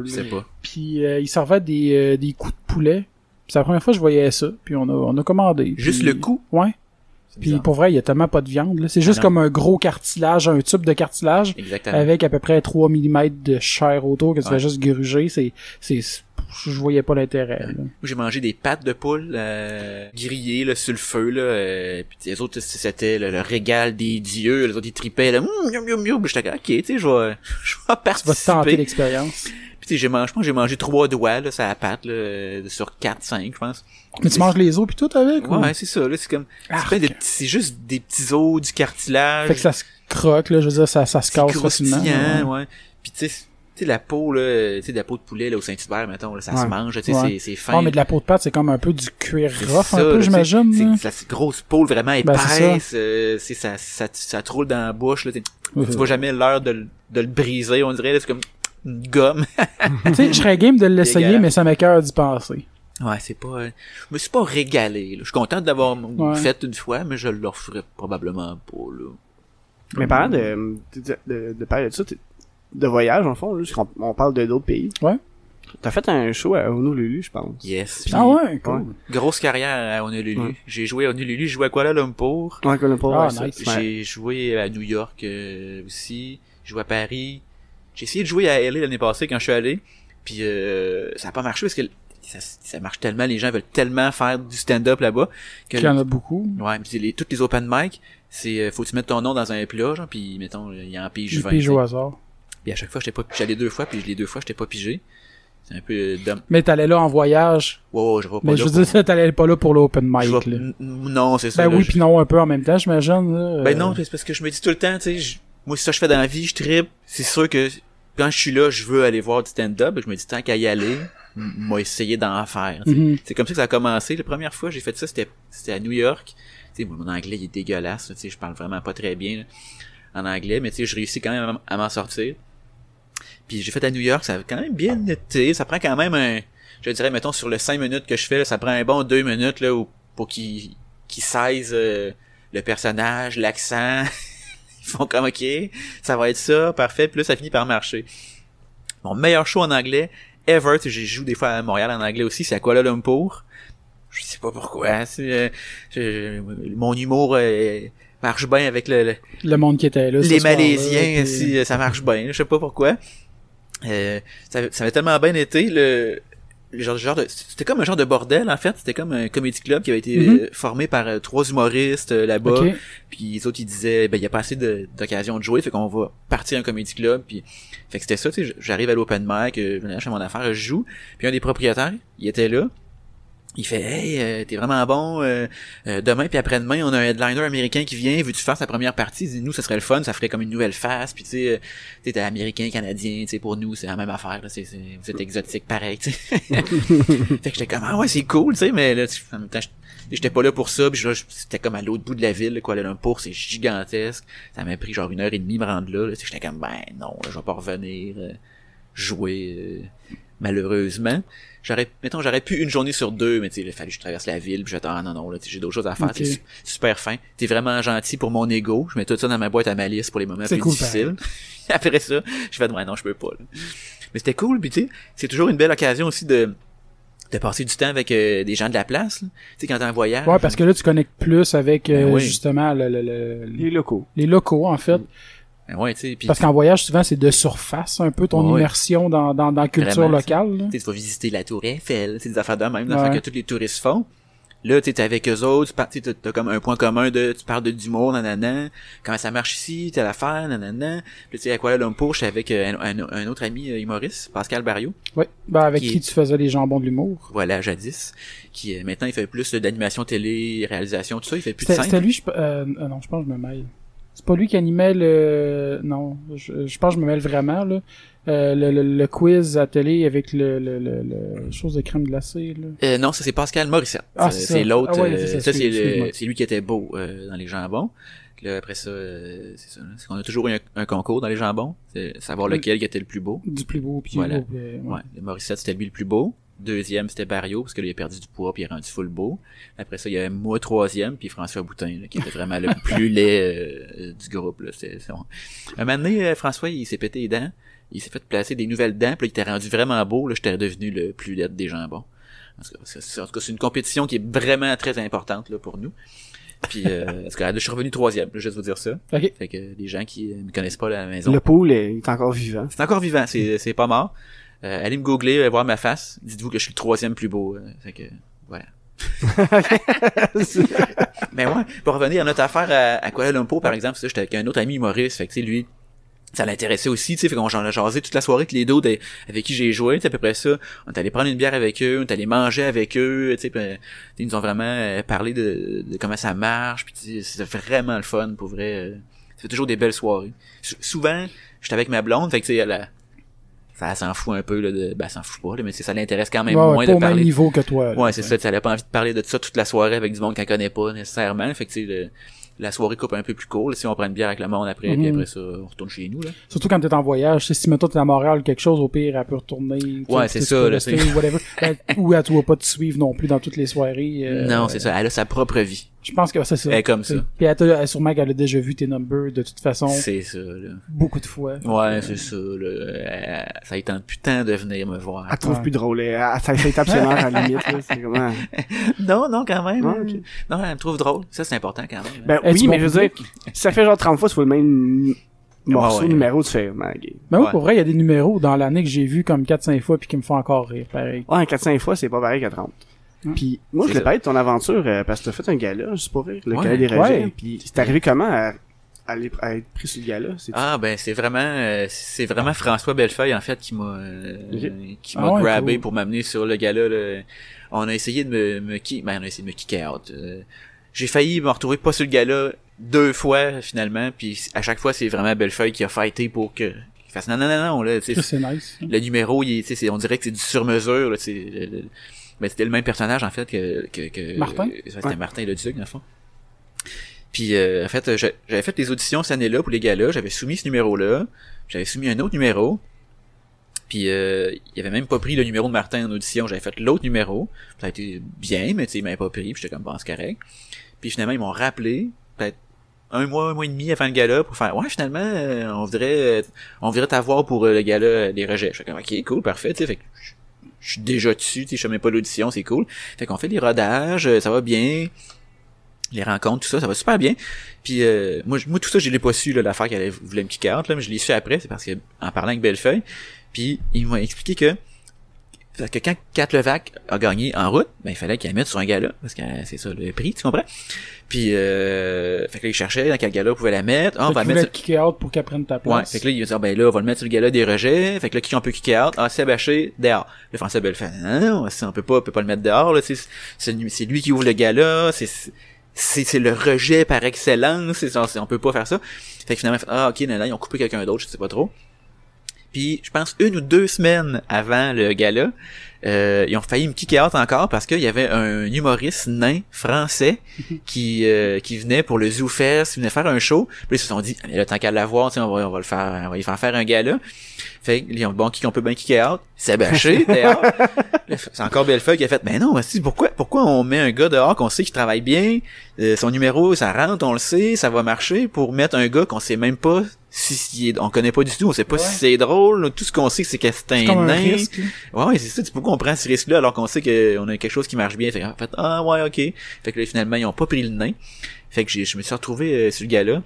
Puis euh, ils servaient des, euh, des coups de poulet. C'est la première fois que je voyais ça. Puis on a, on a commandé. Juste Puis- le coup? Ouais. Puis pour vrai, il y a tellement pas de viande. là. C'est juste non. comme un gros cartilage, un tube de cartilage Exactement. avec à peu près 3 mm de chair autour que tu Ouais. fais juste gruger. C'est, c'est, je voyais pas l'intérêt. j'ai mangé des pâtes de poule euh, grillées là, sur le feu là, euh, puis les autres c'était le, le régal des dieux, les autres ils tripaient là, Hum, miam miam miam, j'étais ok, tu sais, je vais, je vais Tu vas participer. tenter l'expérience. Puis j'ai mangé, je pense j'ai mangé trois doigts là, sur la pâte là, sur quatre, cinq, je pense. Mais tu manges les os puis tout avec? ou? Ouais, c'est ça là, c'est comme, c'est, juste des petits os, du cartilage. Fait que ça se croque, là, je veux dire, ça, ça se casse facilement. ouais. ouais. Puis tu sais, tu sais la peau là, tu sais de la peau de poulet là au Saint-Hubert mettons, là, ça se mange, tu sais, Ouais. c'est, fin. Ah, mais de la peau de pâte, c'est comme un peu du cuir rough, ça, un peu, j'imagine. C'est c'est la grosse pôle vraiment Ben, épaisse, euh, c'est ça, ça, ça, te roule dans la bouche, là, tu vois jamais l'heure de, de le briser, on dirait, c'est comme une gomme. tu sais, je serais game de l'essayer, mais ça m'écoeure d'y penser. ouais, c'est pas, je me suis pas régalé, là. Je suis content de l'avoir Ouais. fait une fois, mais je le referai probablement pas, là. Mais parlant de, de, de, de parler de ça, t'es- de voyage, en fond, là, parce qu'on on parle de d'autres pays. Ouais. T'as fait un show à Honolulu, je pense. Yes. Puis- Ah ouais, cool. Ouais. Grosse j'ai à Honolulu. Ouais. J'ai joué à Honolulu, j'ai joué à Kuala Lumpur. Ouais, qu'on a pas Ah, nice. J'ai joué à New York euh, aussi. J'ai joué à Paris. J'ai essayé de jouer à LA l'année passée quand je suis allé. Puis euh, ça a pas marché parce que ça, ça marche tellement, les gens veulent tellement faire du stand-up là-bas que Il y en a beaucoup. ouais, les toutes les open mic, c'est euh, faut que tu mettre ton nom dans un plat genre puis mettons il y a un pige Je 20. pige au hasard. Puis à chaque fois j'étais pas j'allais deux fois puis les deux fois j'étais pas pigé. C'est un peu euh, dumb. Mais t'allais là en voyage. Ouais, ouais, je vais pas Mais là je veux pour- dire, t'allais pas là pour l'open mic, vais- là. Non, c'est ça. Ben là, oui, je- puis non, un peu en même temps, j'imagine. Ben Euh, non, c'est parce que je me dis tout le temps, tu sais, moi, c'est ça que je fais dans la vie, je tripe. C'est sûr que quand je suis là, je veux aller voir du stand-up. Je me dis, tant qu'à y aller, m- moi, essayer d'en faire. Mhm. C'est comme ça que ça a commencé. La première fois que j'ai fait ça, c'était c'était à New York. Tu sais, mon anglais, il est dégueulasse. là, Tu sais, je parle vraiment pas très bien là, en anglais, mais tu sais, je réussis quand même à m'en sortir. Puis j'ai fait à New York, ça a quand même bien été. Ça prend quand même un, je dirais, mettons, sur le 5 minutes que je fais, là, ça prend un bon 2 minutes là, où- pour qu'ils qu'ils saisent euh, le personnage, l'accent. Ils font comme, OK, ça va être ça, parfait. Puis là, ça finit par marcher. Mon meilleur show en anglais, ever, j'ai joue des fois à Montréal en anglais aussi, c'est à Kuala Lumpur. Je sais pas pourquoi. c'est, euh, je- mon humour euh, marche bien avec le, le- Le monde qui était là. les Malaisiens, si euh, ça marche bien, je sais pas pourquoi. Euh, ça, ça avait tellement bien été le genre, genre de, c'était comme un genre de bordel en fait, c'était comme un comedy club qui avait été Mhm. euh, formé par euh, trois humoristes euh, là-bas. Ok. Puis les autres ils disaient ben il y a pas assez de- d'occasions de, jouer, fait qu'on va partir un comedy club puis fait que c'était ça, tu sais, j'arrive à l'open mic, je venais acheter mon affaire, je joue, puis un des propriétaires, il était là. Il fait Hey, euh, t'es vraiment bon. euh, euh, demain puis après-demain, on a un headliner américain qui vient. Veux-tu faire sa première partie? Il dit, nous, ça serait le fun, ça ferait comme une nouvelle face. Puis tu sais, euh, t'es américain, canadien, tu sais, pour nous, c'est la même affaire. Là, c'est, vous êtes exotique, pareil. tu sais. fait que j'étais comme ah ouais, c'est cool, tu sais, mais là, en même temps, j'étais pas là pour ça. Puis là, c'était comme à l'autre bout de la ville, quoi, Kuala Lumpur, c'est gigantesque. Ça m'a pris genre une heure et demie me rendre là. là. J'étais comme ben non, là, je vais pas revenir euh, jouer. Euh, malheureusement. J'aurais, mettons, j'aurais pu une journée sur deux, mais tu sais, il a fallu que je traverse la ville, puis j'étais, ah non, non, là, tu sais, j'ai d'autres choses à faire, Ok. c'est su- super fin. T'es vraiment gentil pour mon ego. Je mets tout ça dans ma boîte à malice pour les moments C'est plus cool, difficiles. Après ça, je fais, ouais, non, je peux pas, là. Mais c'était cool, puis tu sais, c'est toujours une belle occasion aussi de, de passer du temps avec euh, des gens de la place, là. Tu sais, quand t'es en voyage. Ouais, parce que là, tu connectes plus avec, euh, Ben oui. justement, le- le- le- Les locaux. les locaux, en fait. Ouais, sais, puis Parce qu'en voyage, souvent, c'est de surface, un peu, ton Ouais, ouais. immersion dans, dans, dans la culture Vraiment, locale. Tu vas visiter la tour Eiffel, c'est des affaires de même, des Ouais. affaires que tous les touristes font. Là, tu es avec eux autres, tu t'as t'as comme un point commun de, tu parles de d'humour, nanana, comment ça marche ici, telle affaire, nanana. Puis tu sais, à Kuala Lumpur, j'étais avec euh, un, un- un autre ami euh, humoriste, Pascal Barrio, Ouais. Ben, avec Qui qui, est- tu faisais les jambons de l'humour. voilà, jadis, qui euh, maintenant il fait plus d'animation télé, réalisation, tout ça, il fait plus de scène. c'était lui, je, euh, euh, non, je pense que je me mêle. C'est pas lui qui animait le, non, je, je pense que je me mêle vraiment, là. Euh, le, le, le quiz à télé avec le, le, le, le chose de crème glacée, là. Euh, non, ça c'est Pascal Morissette. Ah, c'est l'autre. Ah ouais, euh, ça, c'est lui qui était beau euh, dans les jambons. Là, après ça, euh, c'est ça. là. C'est qu'on a toujours eu un, un concours dans les jambons. C'est savoir Oui. lequel qui était le plus beau. Du plus beau, puis Voilà. euh, ouais. Ouais, le Morissette, c'était lui le plus beau. Deuxième, c'était Barrio, parce que lui, il a perdu du poids, puis il est rendu full beau. Après ça, il y avait moi, troisième, puis François Boutin, là, qui était vraiment le plus laid euh, du groupe. Là. C'est, c'est- Un moment donné, euh, François, il s'est pété les dents. Il s'est fait placer des nouvelles dents, puis là, il était rendu vraiment beau. Là, j'étais devenu le plus laid des jambons. En tout cas, c'est, c'est- en tout cas, c'est une compétition qui est vraiment très importante là, pour nous. Puis, euh, en tout cas, là, je suis revenu troisième, là, juste vous dire ça. Ok. Fait que les gens qui euh, me connaissent pas à la maison, Le pool est, est encore vivant. c'est encore vivant, c'est, c'est pas mort. Euh, allez me googler, allez voir ma face. Dites-vous que je suis le troisième plus beau. euh, fait que, voilà. Mais ouais, pour revenir à notre affaire à, à Kuala Lumpur, par exemple, j'étais avec un autre ami humoriste, fait que, tu sais, lui, ça l'intéressait aussi, tu sais, fait qu'on j'en ai jasé toute la soirée avec les dos de- avec qui j'ai joué, c'est à peu près ça. On est allé prendre une bière avec eux, on est allé manger avec eux, tu sais, euh, ils nous ont vraiment euh, parlé de, de comment ça marche, puis c'était vraiment le fun, pour vrai. euh, fait toujours des belles soirées. Sou- souvent, j'étais avec ma blonde, fait que, tu sais, elle, a- ça elle s'en fout un peu, là, de, ben, elle s'en fout pas, là, mais sais, ça l'intéresse quand même Ouais, moins pas de au même parler. niveau que toi. là. Ouais, c'est ça, tu n'avais pas envie de parler de ça toute la soirée avec du monde qu'elle connaît pas nécessairement. Fait que la soirée coupe un peu plus court. là, si on prend une bière avec le monde après, puis Mhm. après ça, on retourne chez nous. Là. Surtout quand t'es en voyage. Si, mettons, t'es à Montréal ou quelque chose, au pire, elle peut retourner. Ouais, c'est ça, là, rester, c'est- whatever. Ben, ou elle, tu vas pas te suivre non plus dans toutes les soirées. euh, non, c'est ça, elle a sa propre vie. Je pense que c'est ça. Elle est comme ça. Puis elle, elle, sûrement qu'elle a déjà vu tes numbers de toute façon C'est ça, là. beaucoup de fois. Ouais, c'est ça, là. Elle- ça y tente putain de venir me voir. Elle trouve Ouais. plus drôle. Elle, elle- ça, ses nerfs à la limite. Là. Non, non, quand même. Ah. Non, elle me trouve drôle. Ça, c'est important quand même. Ben Oui, mais bon je veux dire, ça fait genre 30 fois, vois le même morceau, Ouais, ouais. numéro, tu fais, man, ok. Mais oui, Ouais. pour vrai, il y a des numéros dans l'année que j'ai vu comme 4-5 fois puis qui me font encore rire, pareil. Ouais, 4-5 fois, c'est pas pareil qu'à 30. Mm. Puis moi, je ça. parler de ton aventure euh, parce que t'as fait un gala, juste pour rire, le Ouais. gala des. Ouais. Puis c'est arrivé comment à, aller, à être pris sur le gars-là? C'est Ah ben c'est vraiment euh, c'est vraiment François Bellefeuille en fait qui m'a euh, qui m'a Ah grabé cool. pour m'amener sur le gala là. On a essayé de me me ben on a essayé de me kicker out. J'ai failli me retrouver pas sur le gala deux fois finalement puis à chaque fois c'est vraiment Bellefeuille qui a fighté pour que qu'il fasse non non non non là c'est nice. le numéro il est, tu sais, c'est on dirait que c'est du sur mesure là c'est ben, c'était le même personnage en fait que que, que Martin? euh, c'était Ouais. Martin le Duc dans le fond puis euh, en fait j'a- j'avais fait des auditions cette année-là pour les gars-là j'avais soumis ce numéro-là j'avais soumis un autre numéro puis euh, il avait même pas pris le numéro de Martin en audition j'avais fait l'autre numéro ça a été bien mais tu sais il m'avait pas pris puis j'étais comme bon c'est correct puis finalement ils m'ont rappelé peut-être un mois un mois et demi avant le gala pour faire ouais finalement euh, on voudrait on voudrait t'avoir pour euh, le gala des rejets. Je fais comme ok cool parfait tu sais fait que je- suis déjà dessus tu sais je même pas l'audition c'est cool. Fait qu'on fait les rodages euh, ça va bien les rencontres tout ça ça va super bien. Puis moi moi tout ça je l'ai pas su l'affaire qu'elle voulait me kick là mais je l'ai su après c'est parce que en parlant avec Bellefeuille puis il m'a expliqué que fait que quand Kat Levac a gagné en route, ben il fallait qu'elle mette sur un gala parce que c'est ça le prix, tu comprends? Puis euh, fait que là, il cherchait dans quel gala on pouvait la mettre. Ah, on Fait va qu'il la mettre. kicker out pour qu'elle prenne ta Ouais, place. fait que là, il a dit, ah, ben là, on va le mettre sur le gala des rejets. Fait que là, qui on peut kicker out? Ah, c'est bâché, dehors. Le français, le fait, non, non, on peut pas, on peut pas le mettre dehors, là, c'est, lui- qui ouvre le gala, c'est, c'est, c'est le rejet par excellence, on peut pas faire ça. Fait que finalement, ah, ok, non, non, ils ont coupé quelqu'un d'autre, je sais pas trop. Puis, je pense une ou deux semaines avant le gala, euh, ils ont failli me kicker out encore parce qu'il y avait un humoriste nain français qui euh, qui venait pour le Zoo Fest, il venait faire un show. Puis ils se sont dit, mais là, tant qu'à l'avoir, on va, on va le faire, on va y faire faire un gala. Fait que, ils ont bon, qui qu'on peut bien kicker out? C'est bâché, C'est encore Bellefeuille qui a fait, mais non, si, pourquoi, pourquoi on met un gars dehors qu'on sait qu'il travaille bien, euh, son numéro, ça rentre, on le sait, ça va marcher, pour mettre un gars qu'on sait même pas si, si on connaît pas du tout, on sait pas Ouais. si c'est drôle, tout ce qu'on sait, c'est que c'est C'est un comme un nain. risque. là. Ouais, ouais, c'est ça. C'est pourquoi on prend ce risque-là alors qu'on sait qu'on a quelque chose qui marche bien. Fait, que, en fait, ah ouais, ok. Fait que là, finalement, ils ont pas pris le nain. Fait que j'ai- je me suis retrouvé euh, sur le gala.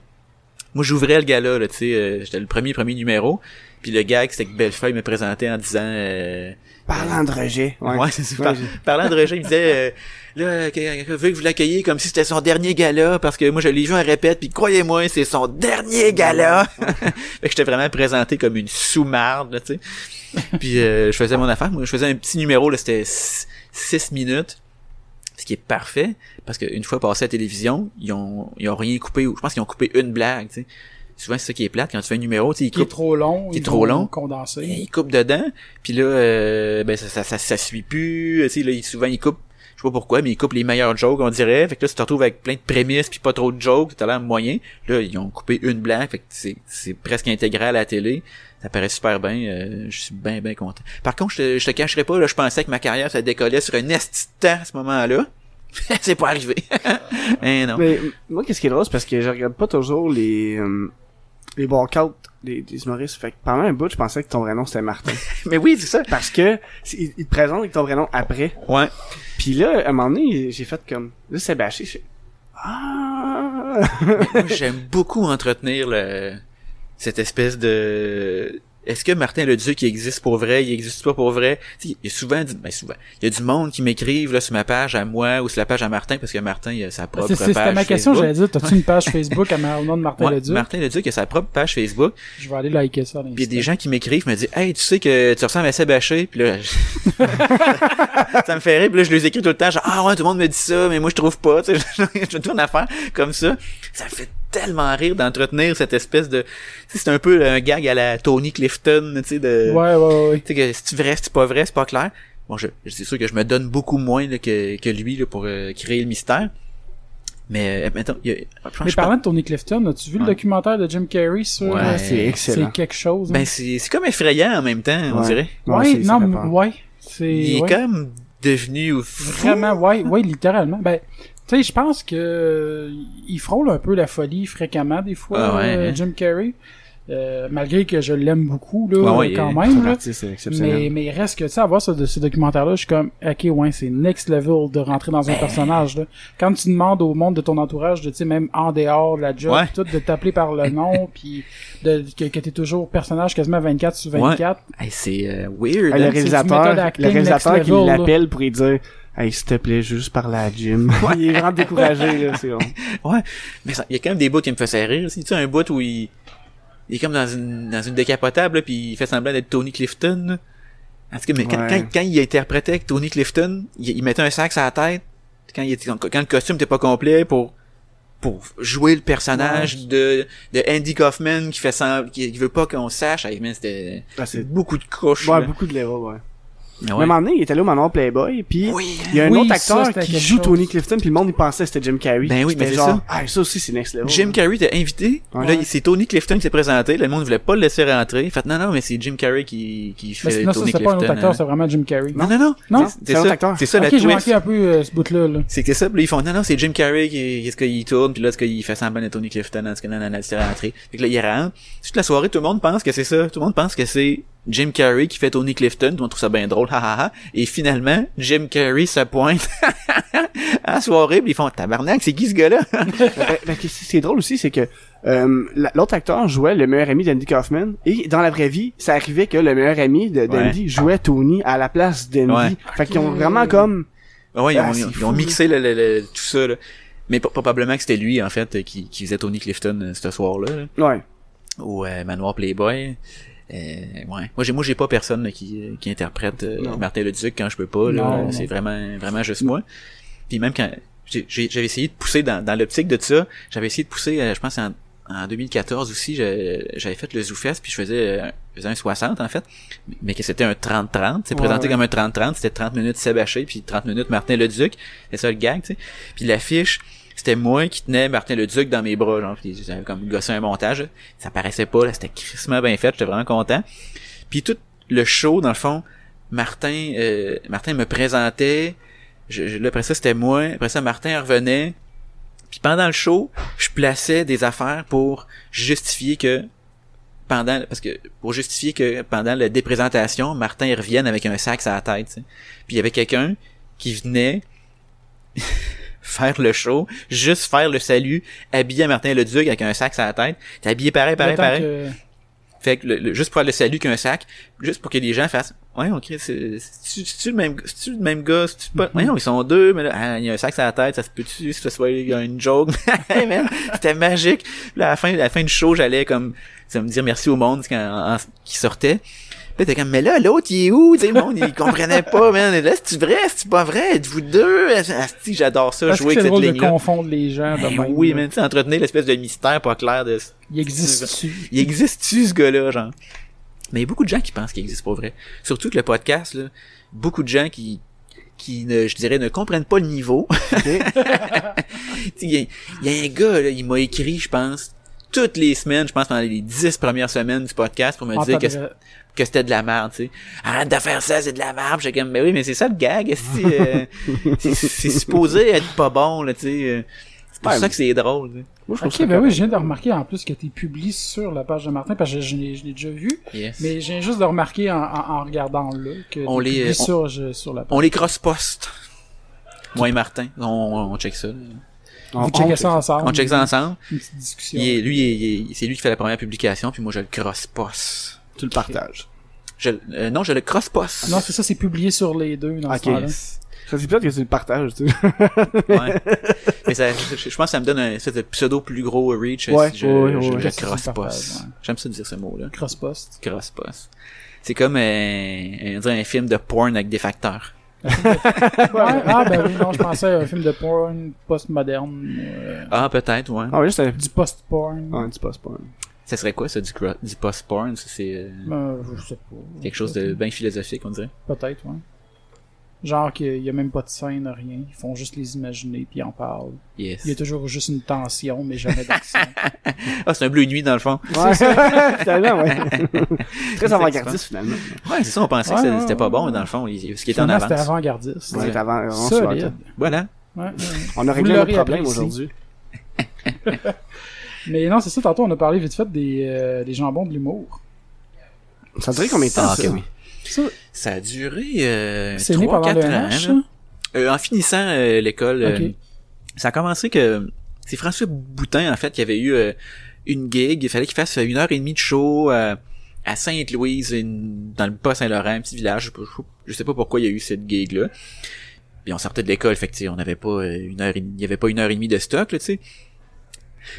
Moi, j'ouvrais le gala, là, tu sais, euh, j'étais le premier premier numéro. Puis le gag, c'était que Bellefeuille me présentait en disant... Euh, Parlant de rejet. ouais, c'est ça. Ouais, Par- j'ai- parlant de rejet, il me disait... Là, quelqu'un veut que vous l'accueilliez comme si c'était son dernier gala, parce que moi, je l'ai vu en répète, puis croyez-moi, c'est son dernier gala! fait que j'étais vraiment présenté comme une sous-marde, là, tu sais. Puis euh, je faisais mon affaire. Moi, je faisais un petit numéro, là, c'était 6 minutes. Ce qui est parfait, parce qu'une fois passé à la télévision, ils ont, ils ont rien coupé, ou je pense qu'ils ont coupé une blague, tu sais. Souvent, c'est ça qui est plate, quand tu fais un numéro, tu sais, ils Qui est coupent, trop long. qui est trop long. Condenser. ils coupent dedans, puis là, euh, ben, ça, ça, ça, ça suit plus, tu sais, là, ils- souvent, ils coupent, pas pourquoi, mais ils coupent les meilleurs jokes, on dirait, fait que là, tu te retrouves avec plein de prémices, puis pas trop de jokes, t'as l'air moyen, là, ils ont coupé une blague, fait que c'est, presque intégral à la télé, ça paraît super bien, euh, je suis bien, bien content. Par contre, je te, cacherai pas, là, je pensais que ma carrière, ça décollait sur un esti à ce moment-là, c'est pas arrivé. non. Mais moi, qu'est-ce qui est drôle, c'est parce que je regarde pas toujours les euh, les walkouts des, des humoristes. Fait que pendant un bout, je pensais que ton vrai nom c'était Martin. Mais oui, c'est ça. parce que c'est- il, il te présente avec ton vrai nom après. Ouais. Puis là, à un moment donné, j'ai fait comme là, c'est bâché. je Ah. J'aime beaucoup entretenir le, cette espèce de, est-ce que Martin le Duc il existe pour vrai, il existe pas pour vrai? Il y a souvent, du- ben souvent, il y a du monde qui m'écrivent là sur ma page à moi ou sur la page à Martin parce que Martin il a sa propre page. c'est- C'était ma question, Facebook. j'allais dire, t'as-tu une page Facebook à ma- au nom de Martin Ouais, Leduc? Martin le Duc a sa propre page Facebook. Je vais aller liker ça. Puis il y a des gens qui m'écrivent, me disent Hey, tu sais que tu ressembles à Sébastien, puis là, ça me fait rire, puis là, je les écris tout le temps, genre Ah ouais, tout le monde me dit ça, mais moi je trouve pas, tu sais, je tout une affaire comme ça. Ça me fait tellement rire d'entretenir cette espèce de. tu sais, C'est un peu un gag à la Tony Clifton, tu sais, de. Ouais, ouais, ouais. Tu sais, que c'est vrai, c'est pas vrai, c'est pas clair. Bon, je, c'est sûr que je me donne beaucoup moins là, que, que lui là, pour euh, créer le mystère. Mais, euh, il y a, pense- Mais je parlant de Tony Clifton, as-tu vu le documentaire de Jim Carrey sur... Ouais, euh, c'est excellent. C'est quelque chose. hein? Ben, c'est, c'est comme effrayant en même temps, on dirait. Ouais, non, peur. ouais. C'est... Il est ouais. comme devenu fou. Vraiment, ouais, ouais, littéralement. Ben, tu sais, je pense que euh, il frôle un peu la folie fréquemment des fois, Ah ouais, euh, hein. Jim Carrey. Euh, malgré que je l'aime beaucoup là, Ouais, ouais, quand même. Là. Mais, mais il reste que, tu sais, à voir ce, ce documentaire-là, je suis comme, ok, ouais, c'est next level de rentrer dans un personnage, là. Quand tu demandes au monde de ton entourage de, tu sais, même en dehors de la job, Ouais. tout, de t'appeler par le nom, puis de, que, que t'es toujours personnage quasiment 24 sur 24. Hey, c'est euh, weird. Ah, le hein? réalisateur, le réalisateur qui là. l'appelle pour lui dire Hey, s'il te plaît, juste par la gym. il est vraiment découragé, là, c'est bon. Ouais. Mais il y a quand même des bouts qui me faisaient rire aussi. Tu sais, un bout où il, il est comme dans une, dans une décapotable, là, puis il fait semblant d'être Tony Clifton. En tout cas, mais quand, Ouais. quand, quand il interprétait avec Tony Clifton, il, il mettait un sac sur la tête. Quand, il était, quand le costume était pas complet pour pour jouer le personnage de, de Andy Kaufman qui fait semblant, qui, qui veut pas qu'on sache. Hey, c'était Ah, c'est- beaucoup de couches. Ouais, là. beaucoup de levels, ouais. Mais ouais. à un moment donné, il était là au manoir Playboy, puis Oui. il y a un Oui, autre ça, acteur c'était qui joue chose. Tony Clifton, puis le monde, il pensait que c'était Jim Carrey. Ben oui, mais c'est genre, Ah, ça aussi, c'est next level. Jim Carrey était invité. Ouais. Là, c'est Tony Clifton qui s'est présenté. Là, le monde voulait pas le laisser rentrer. Fait non, non, mais c'est Jim Carrey qui, qui Mais fait sinon, ça, Tony c'est pas un Clifton. autre acteur, hein. c'est vraiment Jim Carrey. Non, non, non. Non? C'est C'est un autre ça, acteur. c'est ça la Ok, j'ai twist. manqué un peu euh, ce bout-là. Là. C'est que ça, puis là, ils font, non, non, c'est Jim Carrey qui, qu'est-ce qu'il tourne, puis là, ce qu'il fait semblant de Tony Clifton, en ce que, non, non, non, c'est rentré. Fait que là, il rentre. Toute la soirée, tout le monde pense que c'est ça. Tout le monde pense que c'est Jim Carrey qui fait Tony Clifton. Tout le monde trouve ça bien drôle, ha, ha, ha. Et finalement, Jim Carrey se pointe à la soirée, ils font, tabarnak, c'est qui ce gars-là? Ben, ben, ce qui est drôle aussi, c'est que euh, la- l'autre acteur jouait le meilleur ami d'Andy Kaufman, et dans la vraie vie, ça arrivait que le meilleur ami de- d'Andy jouait Tony à la place d'Andy. Ouais. Fait qu'ils ont vraiment comme... Ouais, ils Ah, ont, c'est ils ont mixé le, le- le- tout ça, là. Mais pro- probablement que c'était lui, en fait, qui, qui faisait Tony Clifton euh, ce soir-là, là, Ouais. au euh, Manoir Playboy. Euh, ouais. Moi, j'ai, moi, j'ai pas personne là, qui, qui interprète euh. Martin Leduc quand je peux pas. Là, c'est vraiment, vraiment juste moi. Puis même quand j'avais essayé de pousser dans, dans l'optique de ça, j'avais essayé de pousser, euh, je pense en, en 2014 aussi, j'avais fait le ZooFest, puis je faisais, euh, je faisais un 60 en fait, mais que c'était un 30-30. C'est présenté ouais. comme un 30-30, c'était 30 minutes Haché, puis 30 minutes Martin Leduc. C'est ça le gag, tu sais. Puis l'affiche, c'était moi qui tenais Martin Leduc dans mes bras, genre, j'avais comme gossé un montage. Ça paraissait pas, là, c'était crissement bien fait, j'étais vraiment content. Puis tout le show, dans le fond, Martin, euh, Martin me présentait. Je, je- là, après ça, c'était moi. Après ça, Martin revenait. Puis pendant le show, je plaçais des affaires pour justifier que pendant parce que pour justifier que pendant la déprésentation, Martin revienne avec un sac sur la tête. tu sais. Puis il y avait quelqu'un qui venait faire le show, juste faire le salut, habillé Martin Leduc avec un sac sur la tête. T'es habillé pareil, pareil, pareil. que- Fait que le- le- juste pour faire le salut qu'un sac, juste pour que les gens fassent Ouais, ok, c'est c'est-tu le même c'est-tu le même gars, c'est-tu pas. Voyons, ils sont deux, mais là, ah, il y a un sac sur la tête, ça se peut-tu, si ça soit il y a une joke? C'était magique. Puis là, à la fin, à la fin du show, j'allais comme ça me dire merci au monde quand, en- qui sortait. Là, t'es comme, mais là, l'autre, il est où? Tu sais, le monde, il comprenait pas, man. Là, c'est-tu vrai? C'est-tu pas vrai? Êtes-vous deux? Asti, j'adore ça, Parce jouer avec cette drôle de ligne-là. confondre les gens. de Ben même, oui, man, tu entretenir l'espèce de mystère pas clair de Il existe-tu? il existe-tu ce gars-là, genre? Mais il y a beaucoup de gens qui pensent qu'il existe pas vrai. Surtout que le podcast, là, beaucoup de gens qui, qui ne, je dirais, ne comprennent pas le niveau. Il y, a- il y a un gars, là, il m'a écrit, je pense, toutes les semaines, je pense pendant les dix premières semaines du podcast pour me dire que, c'était de la merde, tu sais. Arrête de faire ça, c'est de la merde. J'étais comme, mais oui, mais c'est ça le gag, euh, c'est c'est supposé être pas bon, là, tu sais. euh, C'est pour Ouais, ça que c'est drôle, tu sais. Moi, je Ok, ben oui, je viens de remarquer en plus que t'es publié sur la page de Martin, parce que je, je l'ai je l'ai déjà vu, Yes. mais je viens juste de remarquer en, en, en regardant là que On les- on- sur, je- sur la page. On les cross-poste. Moi et Martin, on, on check ça. là. On- Vous checkez on- ça ensemble. On check ça ensemble. Une petite discussion. Il est- lui, il est- c'est lui qui fait la première publication, puis moi je le cross-poste. Tu le partages. Je, euh, non, je le cross-poste. Non, c'est ça, c'est publié sur les deux dans Ok. ce. Ça, c'est peut-être que tu le partages, tu sais. Ouais. Mais ça, je, je pense que ça me donne un espèce de pseudo plus gros reach euh, Ouais, si je, ouais, je ouais, partages, ouais. J'aime ça dire ce mot-là. Cross-post. Cross-poste. C'est comme un, un, dire un film de porn avec des facteurs. Ouais, ah, ben oui, non, je pensais à un film de porn post-moderne. euh, Ah, peut-être, ouais. Ah, ouais, juste un... du post-porn. Ah, c'est pas... Ça serait quoi, ça, du, cro- du post-porn? Ça, c'est euh, Euh, je sais pas. quelque chose de bien philosophique, on dirait. Peut-être, ouais. Genre qu'il y a même pas de scène, rien. Ils font juste les imaginer puis ils en parlent. Yes. Il y a toujours juste une tension, mais jamais d'action. Ah, c'est un bleu nuit, dans le fond. Ouais, finalement, ouais. Très avant-gardiste, finalement. Ouais, c'est ça, on pensait que Ouais, c'était ouais, c'était pas bon, ouais. dans le fond. Ce qui était en Finalement, c'était avance. avant-gardiste. Ouais, t'es avant, avant Voilà. Ouais, ouais. On a réglé notre problème aujourd'hui. Mais non, c'est ça, tantôt on a parlé vite fait des, euh, des jambons de l'humour. Ça duré combien de temps, Ah, ça? oui. Ça, Ça a duré euh, c'est né 3 pendant 4 le ans. NH, là. Euh, en finissant euh, l'école, euh, ça a commencé que c'est François Boutin en fait qui avait eu euh, une gig, il fallait qu'il fasse une heure et demie de show à Sainte-Louise dans le Bas-Saint-Laurent, un petit village, je sais, pas, je sais pas pourquoi il y a eu cette gig là. Puis on sortait de l'école, fait que on n'avait pas une heure, il y avait pas une heure et demie de stock, là, tu sais.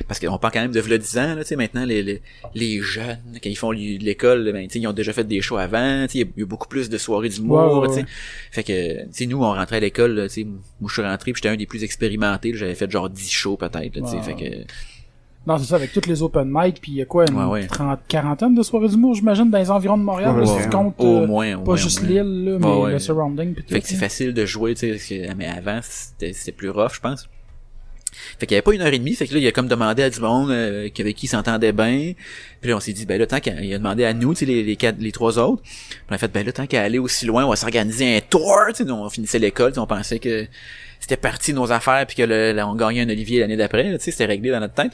Parce qu'on parle quand même de v'là 10 ans, là, tu sais, maintenant, les, les, les jeunes, quand ils font l'école, ben, tu sais, ils ont déjà fait des shows avant, tu sais, il y a- beaucoup plus de soirées d'humour, Ouais, ouais, tu sais. ouais. Fait que, tu sais, nous, on rentrait à l'école, là, tu sais, moi, je suis rentré, puis j'étais un des plus expérimentés, là, j'avais fait genre 10 shows, peut-être, là, tu sais, fait que, Non, c'est ça, avec toutes les open mic, puis il y a quoi, une Ouais, ouais. trente- quarantaine de soirées d'humour, j'imagine, dans les environs de Montréal, Ouais, là, ouais. si tu comptes, au euh, moins, au pas moins, juste l'île, là, mais Ouais, ouais. le surrounding, puis tout. Fait que c'est là. facile de jouer, tu sais, mais avant, c'était c'était plus rough, je pense. Fait qu'il y avait pas une heure et demie, fait que là, il a comme demandé à du monde euh, avec qui il s'entendait bien. Puis là, on s'est dit, ben là, tant qu'il a demandé à nous, tu les, les, quatre, les trois autres. Puis on a fait, ben là, tant qu'à aller aussi loin, on va s'organiser un tour, tu sais. Nous, on finissait l'école, on pensait que c'était parti de nos affaires, puis que là, on gagnait un Olivier l'année d'après, tu sais, c'était réglé dans notre tête.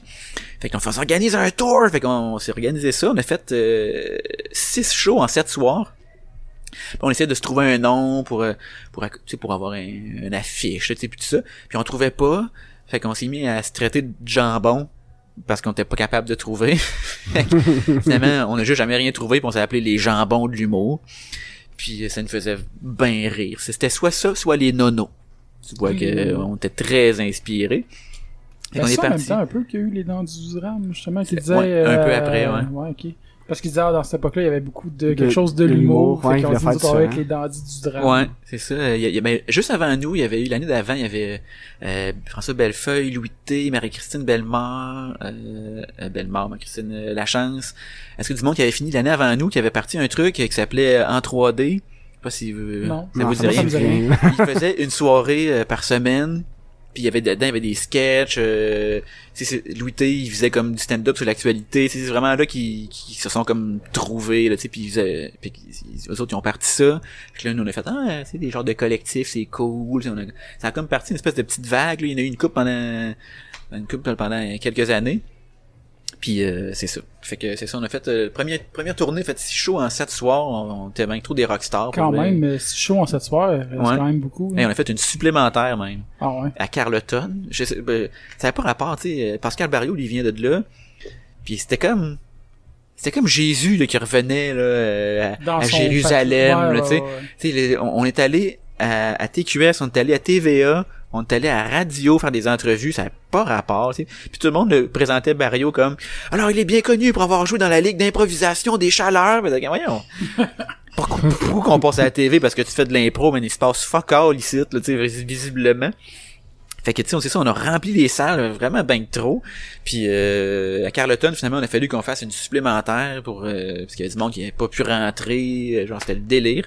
Fait qu'on s'organise un tour, fait qu'on on s'est organisé ça. On a fait euh, six shows en sept soirs. Puis on essayait de se trouver un nom pour euh, pour pour avoir un, une affiche, tu sais, puis tout ça. Puis on trouvait pas. Fait qu'on s'est mis à se traiter de jambon parce qu'on était pas capable de trouver. Finalement, on a juste jamais rien trouvé, puis on s'est appelé les jambons de l'humour. Puis euh, ça nous faisait bien rire. C'était soit ça, soit les nonos. Tu vois que euh, on était très inspirés. Fait Ben, qu'on est ça, en même parti. temps, un peu qu'il y a eu les dents du drame, justement, qui Ouais, un peu euh, après, ouais. Ouais, ok. Parce qu'ils disaient, ah, dans cette époque-là, il y avait beaucoup de, De- quelque chose de de l'humour. ouais, fait qu'on dit, avec les dandys du drame. Ouais, c'est ça. Il y a- il y a- ben, juste avant nous, il y avait eu l'année d'avant, il y avait euh, François Bellefeuille, Louis T, Marie-Christine Bellemare, euh, euh, Bellemare, Marie-Christine euh, Lachance. Est-ce que du monde qui avait fini l'année avant nous, qui avait parti un truc qui s'appelait euh, En 3D? Je sais pas si vous, Non. ça Non, vous ça dit me rien. rien. il faisait une soirée euh, par semaine. Puis il y avait dedans, il y avait des sketchs. Euh, Louis T, il faisait comme du stand-up sur l'actualité. C'est vraiment là qu'ils se sont comme trouvés. Là, tu puis eux autres, ils ont parti ça. Là, nous, on a fait, ah, c'est des genres de collectifs, c'est cool. On a- ça a comme parti une espèce de petite vague. Là. Il y en a eu une coupe pendant une coupe pendant quelques années. Puis euh, c'est ça. Fait que c'est ça, on a fait euh, première première tournée, fait six shows en sept soirs, on, on était bien trop des rockstars. Quand même, euh, si chaud en cette soirée, c'est Ouais. quand même beaucoup. Et on a fait une supplémentaire même Ah ouais. à Carleton. Je sais, ben, ça n'a pas rapport, tu sais. Pascal Barriot, il vient de là. Puis c'était comme, c'était comme Jésus, là, qui revenait, là, euh, à, à Jérusalem, fait- ouais, là, ouais, on, on est allé à, à TQS, on est allé à TVA, on est allé à radio faire des entrevues, ça n'a pas rapport. Puis tout le monde le présentait Barrio comme, alors il est bien connu pour avoir joué dans la ligue d'improvisation des chaleurs. Mais, voyons. Pourquoi, pourquoi qu'on passe à la TV parce que tu fais de l'impro, mais il se passe fuck all ici, là, tu sais, visiblement. Fait que tu sais, on sait ça, on a rempli les salles vraiment ben trop. Puis euh, à Carleton, finalement, on a fallu qu'on fasse une supplémentaire pour euh, parce qu'il y avait du monde qui n'avait pas pu rentrer, euh, genre c'était le délire.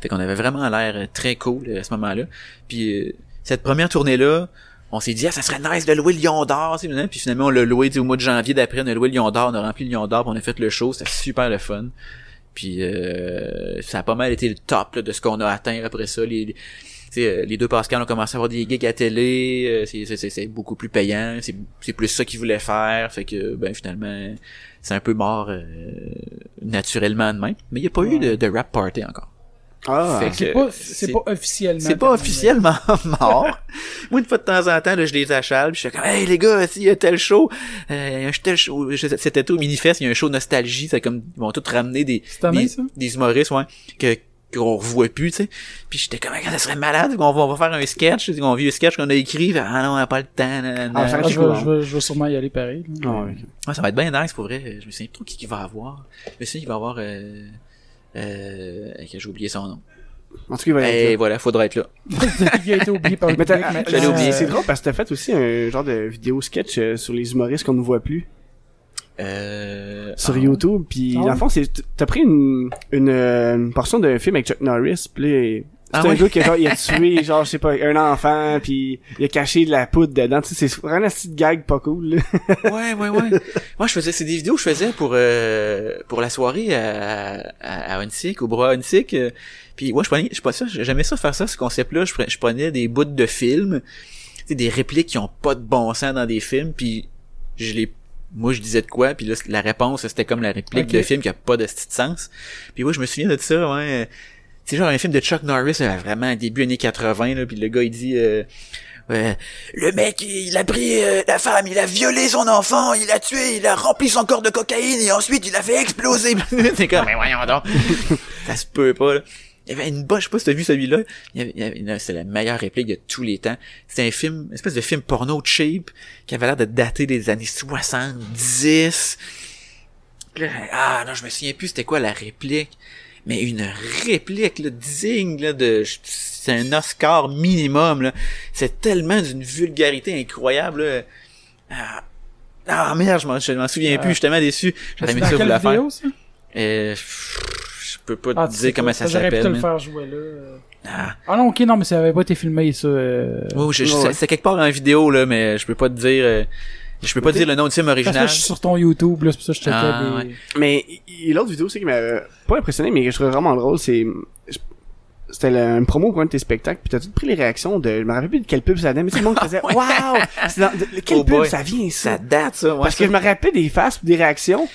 Fait qu'on avait vraiment l'air euh, très cool euh, à ce moment-là. Puis euh, cette première tournée-là, on s'est dit ah ça serait nice de louer le Lion d'Or, tu sais, puis finalement on l'a loué au mois de janvier d'après, on a loué le Lion d'Or, on a rempli le Lion d'Or, on a fait le show, c'était super le fun. Puis euh, ça a pas mal été le top là, de ce qu'on a atteint après ça. Les, les, tu sais, euh, les deux Pascal ont commencé à avoir des gigs à télé, euh, c'est- beaucoup plus payant, c'est c'est plus ça qu'ils voulaient faire, fait que ben finalement c'est un peu mort euh, naturellement de même. Mais il n'y a pas eu de, de rap party encore. Ah, C'est pas, pas officiellement. C'est pas officiellement mort. Moi, une fois de temps en temps, là, je les achale, puis je suis comme, hey, les gars, s'il y a tel show, euh, il y a un tel show, été au Minifest, il y a un show nostalgie, c'est comme, ils vont tous ramener des, des, ça? des humoristes, ouais, que, qu'on revoit plus, tu sais. Puis j'étais comme, ça serait malade, on va, on va faire un sketch, on vieux sketch qu'on a écrit, ah non, on a pas le temps, nan, nan, Ah. Ah, je, vais, cool, je, vais, je vais sûrement y aller pareil. là. Ah, ouais. Ah, ça va être bien nice, pour vrai. Je me souviens trop qui qu'il va avoir. Me souviens qu'il va avoir, euh, euh, que j'ai oublié son nom. En tout cas, il va être Et là. voilà, faudra être là. Il a été oublié par le Mais public t'as- maintenant. j'allais oublier. Euh, C'est drôle parce que t'as fait aussi un genre de vidéo sketch euh, sur les humoristes qu'on ne voit plus Euh, sur ah, YouTube. Puis Ah dans le fond, c'est t'as pris une, une, euh, une portion d'un film avec Chuck Norris. Puis là, c'est Ah un gars qui genre, il a tué genre je sais pas un enfant puis il a caché de la poudre dedans. Tu sais, c'est vraiment un petit gag pas cool. là. Ouais, ouais, ouais. Moi, je faisais, c'est des vidéos que je faisais pour, euh, pour la soirée à, à, à au bras Huntsic. euh, Puis, ouais, je prenais, je pas ça, j'aimais ça faire ça, ce concept-là. Je, prenais- je prenais des bouts de films, tu sais, des répliques qui ont pas de bon sens dans des films, puis je les, moi, je disais de quoi, puis là, la réponse, c'était comme la réplique Ok. de film qui a pas de petit sens. Puis, ouais, je me souviens de ça, ouais. C'est genre un film de Chuck Norris, vraiment début années 80, là, puis le gars, il dit... euh, Ouais. Le mec, il a pris euh, la femme, il a violé son enfant, il a tué, il a rempli son corps de cocaïne et ensuite il a fait exploser. c'est comme, mais voyons donc. ça se peut pas, là. il y avait une bonne, je sais pas si t'as vu celui-là, il y avait, il y avait- c'est la meilleure réplique de tous les temps. C'était un film, une espèce de film porno cheap, qui avait l'air de dater des années 70. Puis là, ah non, je me souviens plus c'était quoi la réplique. Mais une réplique là, digne là, de... C'est un Oscar minimum. là. C'est tellement d'une vulgarité incroyable. là. Ah, ah, merde, je m'en, je m'en souviens plus, je suis tellement déçu. Aimé dans ça vous quelle la faire. ça? Euh, je peux pas Ah, te tu dire sais comment ça J'aurais pu te s'appelle. le faire jouer, là. Ah, Ah non, ok, non, mais ça avait pas été filmé, ça. euh. oui, je, je- Ouais. c'est- c'est quelque part dans la vidéo, là, mais je peux pas te dire... euh, je peux pas dire le nom du film Parce que là, original. je suis sur ton YouTube, là, c'est pour ça que je checkais Ah, des... ouais. Mais il- l'autre vidéo, c'est qui m'a pas impressionné, mais que je trouvais vraiment drôle, c'est... C'était le- une promo pour un de tes spectacles, puis t'as tout pris les réactions de... Je me rappelle plus de quelle pub ça venait, mais tout le monde faisait « Waouh! De- Quelle Oh pub boy. ça vient, ça? Ça date, ça? ouais, Parce que je me rappelle des faces pis des réactions.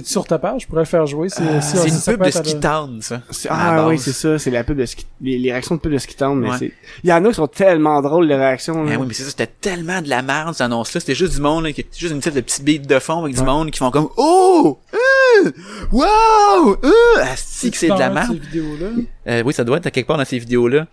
C'est sur ta page, je pourrais le faire jouer. C'est si une pub de Ski Town, ça. Ah oui, c'est ça, c'est la pub de ski... les, les réactions de pub de ski Town, mais Ouais. c'est... Il y en a qui sont tellement drôles, les réactions, là. Ah oui, mais c'est ça, c'était tellement de la merde, cette annonce-là. C'était juste du monde, là, qui- c'est juste une petite de petits beats de fond avec du monde qui font comme, oh! Euh! Wow! Euh! Asti que c'est de la merde. ces. Euh, oui, ça doit être à quelque part dans ces vidéos-là.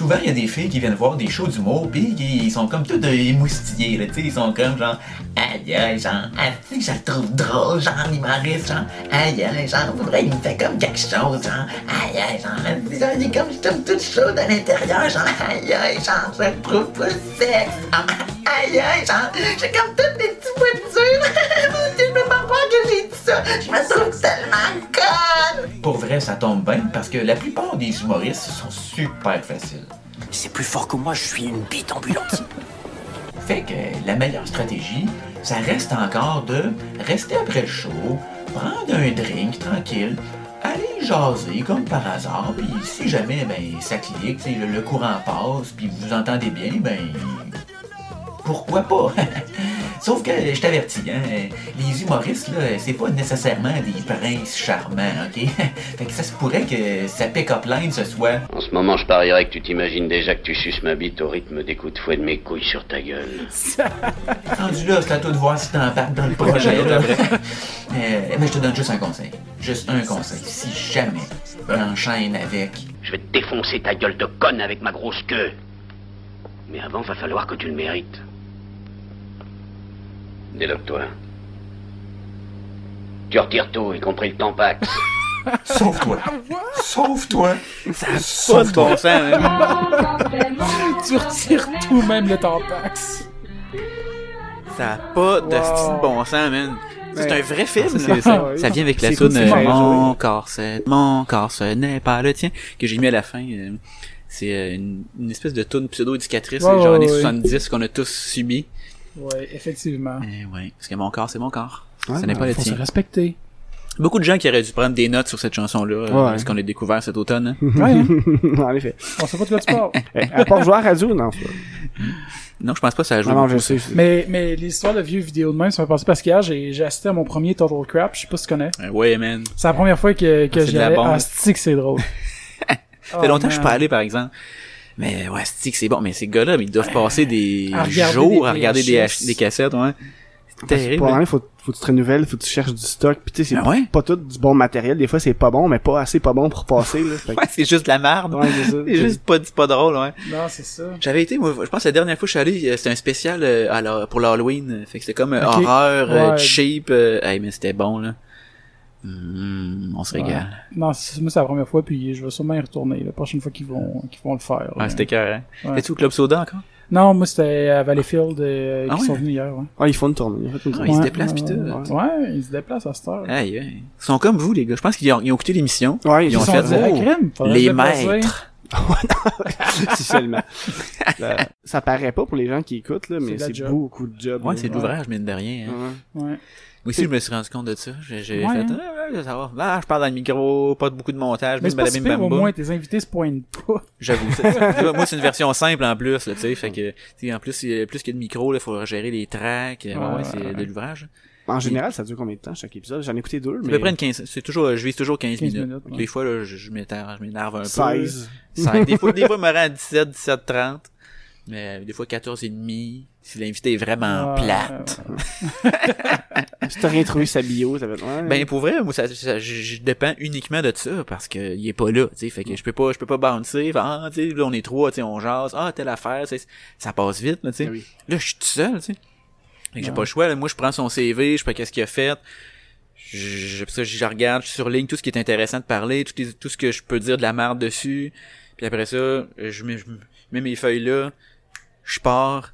Souvent, il y a des filles qui viennent voir des shows d'humour, pis ils sont comme tout émoustillés, là, tu sais, ils sont comme genre, aïe aïe, genre, ah, tu sais, je le trouve drôle, genre, l'humoriste, genre, aïe aïe, genre, pour vrai, il me fait comme quelque chose, genre, aïe aïe, genre, sais, il est comme, je tombe toute chaude à l'intérieur, genre, aïe aïe, genre, je le trouve pas sexe, genre, aïe aïe, genre, j'ai comme toutes des petits points de dur, Mon Dieu, je peux pas croire que j'ai dit ça, je me trouve tellement conne! Pour vrai, ça tombe bien, parce que la plupart des humoristes sont super faciles. C'est plus fort que moi, je suis une bite ambulante. Fait que la meilleure stratégie, ça reste encore de rester après le show, prendre un drink tranquille, aller jaser comme par hasard, puis si jamais ben ça clique, le courant passe, puis vous entendez bien, ben pourquoi pas? Sauf que je t'avertis, hein, les humoristes, là, c'est pas nécessairement des princes charmants, ok? fait que ça se pourrait que sa pick-up line ce soit En ce moment, je parierais que tu t'imagines déjà que tu suces ma bite au rythme des coups de fouet de mes couilles sur ta gueule. Rendu là, c'est à toi de voir si t'embarques dans le projet. là. mais, mais je te donne juste un conseil. Juste un conseil. Si jamais enchaîne avec Je vais te défoncer ta gueule de conne avec ma grosse queue. Mais avant, va falloir que tu le mérites. Déloque-toi. Tu retires tout, y compris le tampax. Sauve-toi. Sauve-toi. Pas de bon sens, hein. Tu retires tout, même le tampax. Ça a pas de style de bon sens, man. C'est Ouais. un vrai film, Ça, là. ça. Ça vient avec la tune euh, Mon corps, c'est mon corps, ce n'est pas le tien que j'ai mis à la fin. euh, C'est euh, une, une espèce de tune pseudo-éducatrice, Ouais, genre années ouais. 70 qu'on a tous subi. Ouais, effectivement. Eh ouais, parce que mon corps, c'est mon corps. Ouais, Ce n'est pas le Faut se tien. respecter. Beaucoup de gens qui auraient dû prendre des notes sur cette chanson-là, euh, Ouais. parce qu'on l'a découvert cet automne. hein. Ouais, hein? en effet. On sait pas de quoi tu parles. Eh, À part jouer à radio, non. c'est pas- Non, je pense pas que ça a joué. Ah non, beaucoup, je sais. je sais. Mais, mais l'histoire de vieux vidéos de même, ça m'a passé parce qu'hier, j'ai, j'ai assisté à mon premier Total Crap. Je sais pas si tu connais. Euh, Ouais, man. C'est la première fois que, que Ah, c'est j'y de la allais. bombe. Ah, c'est que c'est drôle. Ça fait longtemps que je suis pas allé, par exemple. Mais ouais, c'est que c'est bon? Mais ces gars-là, ils doivent passer des jours à regarder des, cassettes, ouais. C'est terrible. Pour en aller, faut, faut que tu te renouvelles, faut que tu cherches du stock. Pis tu sais, c'est Ah ouais? pas tout du bon matériel. Des fois, c'est pas bon, mais pas assez pas bon pour passer, là. Ouais, c'est juste de la merde. Ouais, c'est ça. C'est juste pas, c'est pas drôle, ouais. Non, c'est ça. J'avais été, moi, je pense la dernière fois que je suis allé, euh, c'était un spécial euh, pour l'Halloween. euh, Fait que c'était comme euh, horreur, euh, Ouais. cheap. euh, hey, mais c'était bon, là. Hum, on se régale. Non, c'est, moi, c'est la première fois, puis je vais sûrement y retourner la prochaine fois qu'ils vont, qu'ils vont le faire. Ouais, là. c'était cœur, hein. Ouais. T'es-tu au Club Soda encore? Non, moi, c'était à Valleyfield, euh, Ah qui sont venus hier, ouais. Ah, ils font une tournée. Ils Ah, ils se déplacent, pis ouais, tout. Ouais, ils se déplacent à cette heure. Aïe, aïe. Ils sont comme vous, les gars. Je pense qu'ils ont, ils ont écouté l'émission. Ouais, Ils ils ont fait ah, oh, crème, les maîtres. Si seulement. Ça- ça paraît pas pour les gens qui écoutent, là, mais c'est beaucoup de job. Ouais, c'est de l'ouvrage, mine de rien. hein. Ouais. Ouais. Moi aussi, je me suis rendu compte de ça. J'ai Ouais, fait, hein. ah, ça va. Là, je parle dans le micro, pas de beaucoup de montage, Mais bim, pas si au moins, tes invités se pointent pas. J'avoue. Moi, c'est une version simple en plus, là, tu sais. Fait que, tu sais, en plus, il y a- plus qu'il y a de micro, il faut gérer les tracks. Ouais, ouais, Ouais, c'est ouais. de l'ouvrage. En général, ça dure combien de temps chaque épisode? J'en ai écouté deux, à mais... peu près une 15, c'est toujours, je vise toujours 15, 15 minutes. minutes, ouais. Des fois, là, je, je m'énerve, je m'énerve un peu. 16. 16. Des fois, des fois, je me rends à 17, 17, 30. Mais, des fois, 14 et demi. Si l'invité est vraiment Ouais, plate. ouais, ouais. Si t'as rien trouvé sa bio, ça va être, ouais. Ben pour vrai, moi ça, ça- je, je dépends uniquement de ça parce que il est pas là, tu sais, fait que je peux pas je peux pas bouncer, Fait, ah tu sais là on est trois, tu sais, on jase, ah telle affaire, ça passe vite là, tu sais. Ben oui. Là je suis tout seul, tu sais. J'ai pas le choix, là. moi je prends son CV, je sais pas qu'est-ce qu'il a fait. Je, je, regarde, je surligne tout ce qui est intéressant de parler, tout, les- tout ce que je peux dire de la merde dessus. Puis après ça, je mets, je mets mes feuilles là, je pars,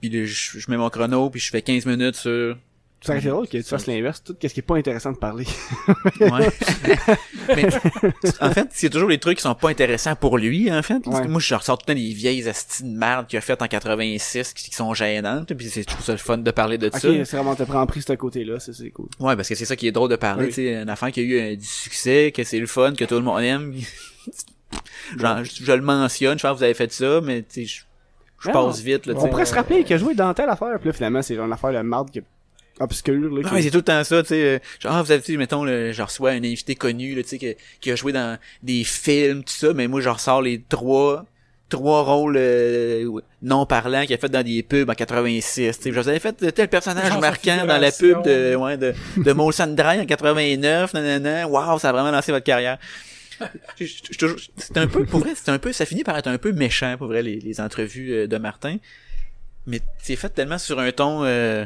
puis je mets mon chrono, puis je fais 15 minutes sur Ça été drôle que tu fasses l'inverse, tout ce qui est pas intéressant de parler. Ouais. mais en fait, c'est toujours les trucs qui sont pas intéressants pour lui, en fait. Parce que Ouais. moi, je ressors tout le temps des vieilles asties de merde qu'il a faites en 86 qui, qui sont gênantes. Puis c'est, je trouve ça le fun de parler de ça. c'est vraiment prendre pris ce côté-là, c'est cool. Ouais, parce que c'est ça qui est drôle de parler, Oui. tu sais, une affaire qui a eu euh, du succès, que c'est le fun, que tout le monde aime. Genre, je, je le mentionne, je pense que vous avez fait ça, mais tu sais, je, je passe vite, là, On pourrait se rappeler qu'il a joué dans telle affaire, puis là finalement c'est une affaire de marde qui obscure, là. Ah, c'est tout le temps ça, tu sais. euh, Genre, ah, vous avez vu, mettons, le, je reçois un invité connu, là, tu sais, qui, qui a joué dans des films, tout ça, mais moi, je ressors les trois, trois rôles euh, non parlants qu'il a fait dans des pubs en 86. Tu sais, je vous avais fait tel personnage Genre marquant dans la pub de, ouais, de, de Molson Dry en 89, nanana. Wow, ça a vraiment lancé votre carrière. Je- je- je- toujours- C'est un peu, pour vrai, c'est un peu, ça finit par être un peu méchant, pour vrai, les, les entrevues euh, de Martin. Mais c'est fait tellement sur un ton, euh,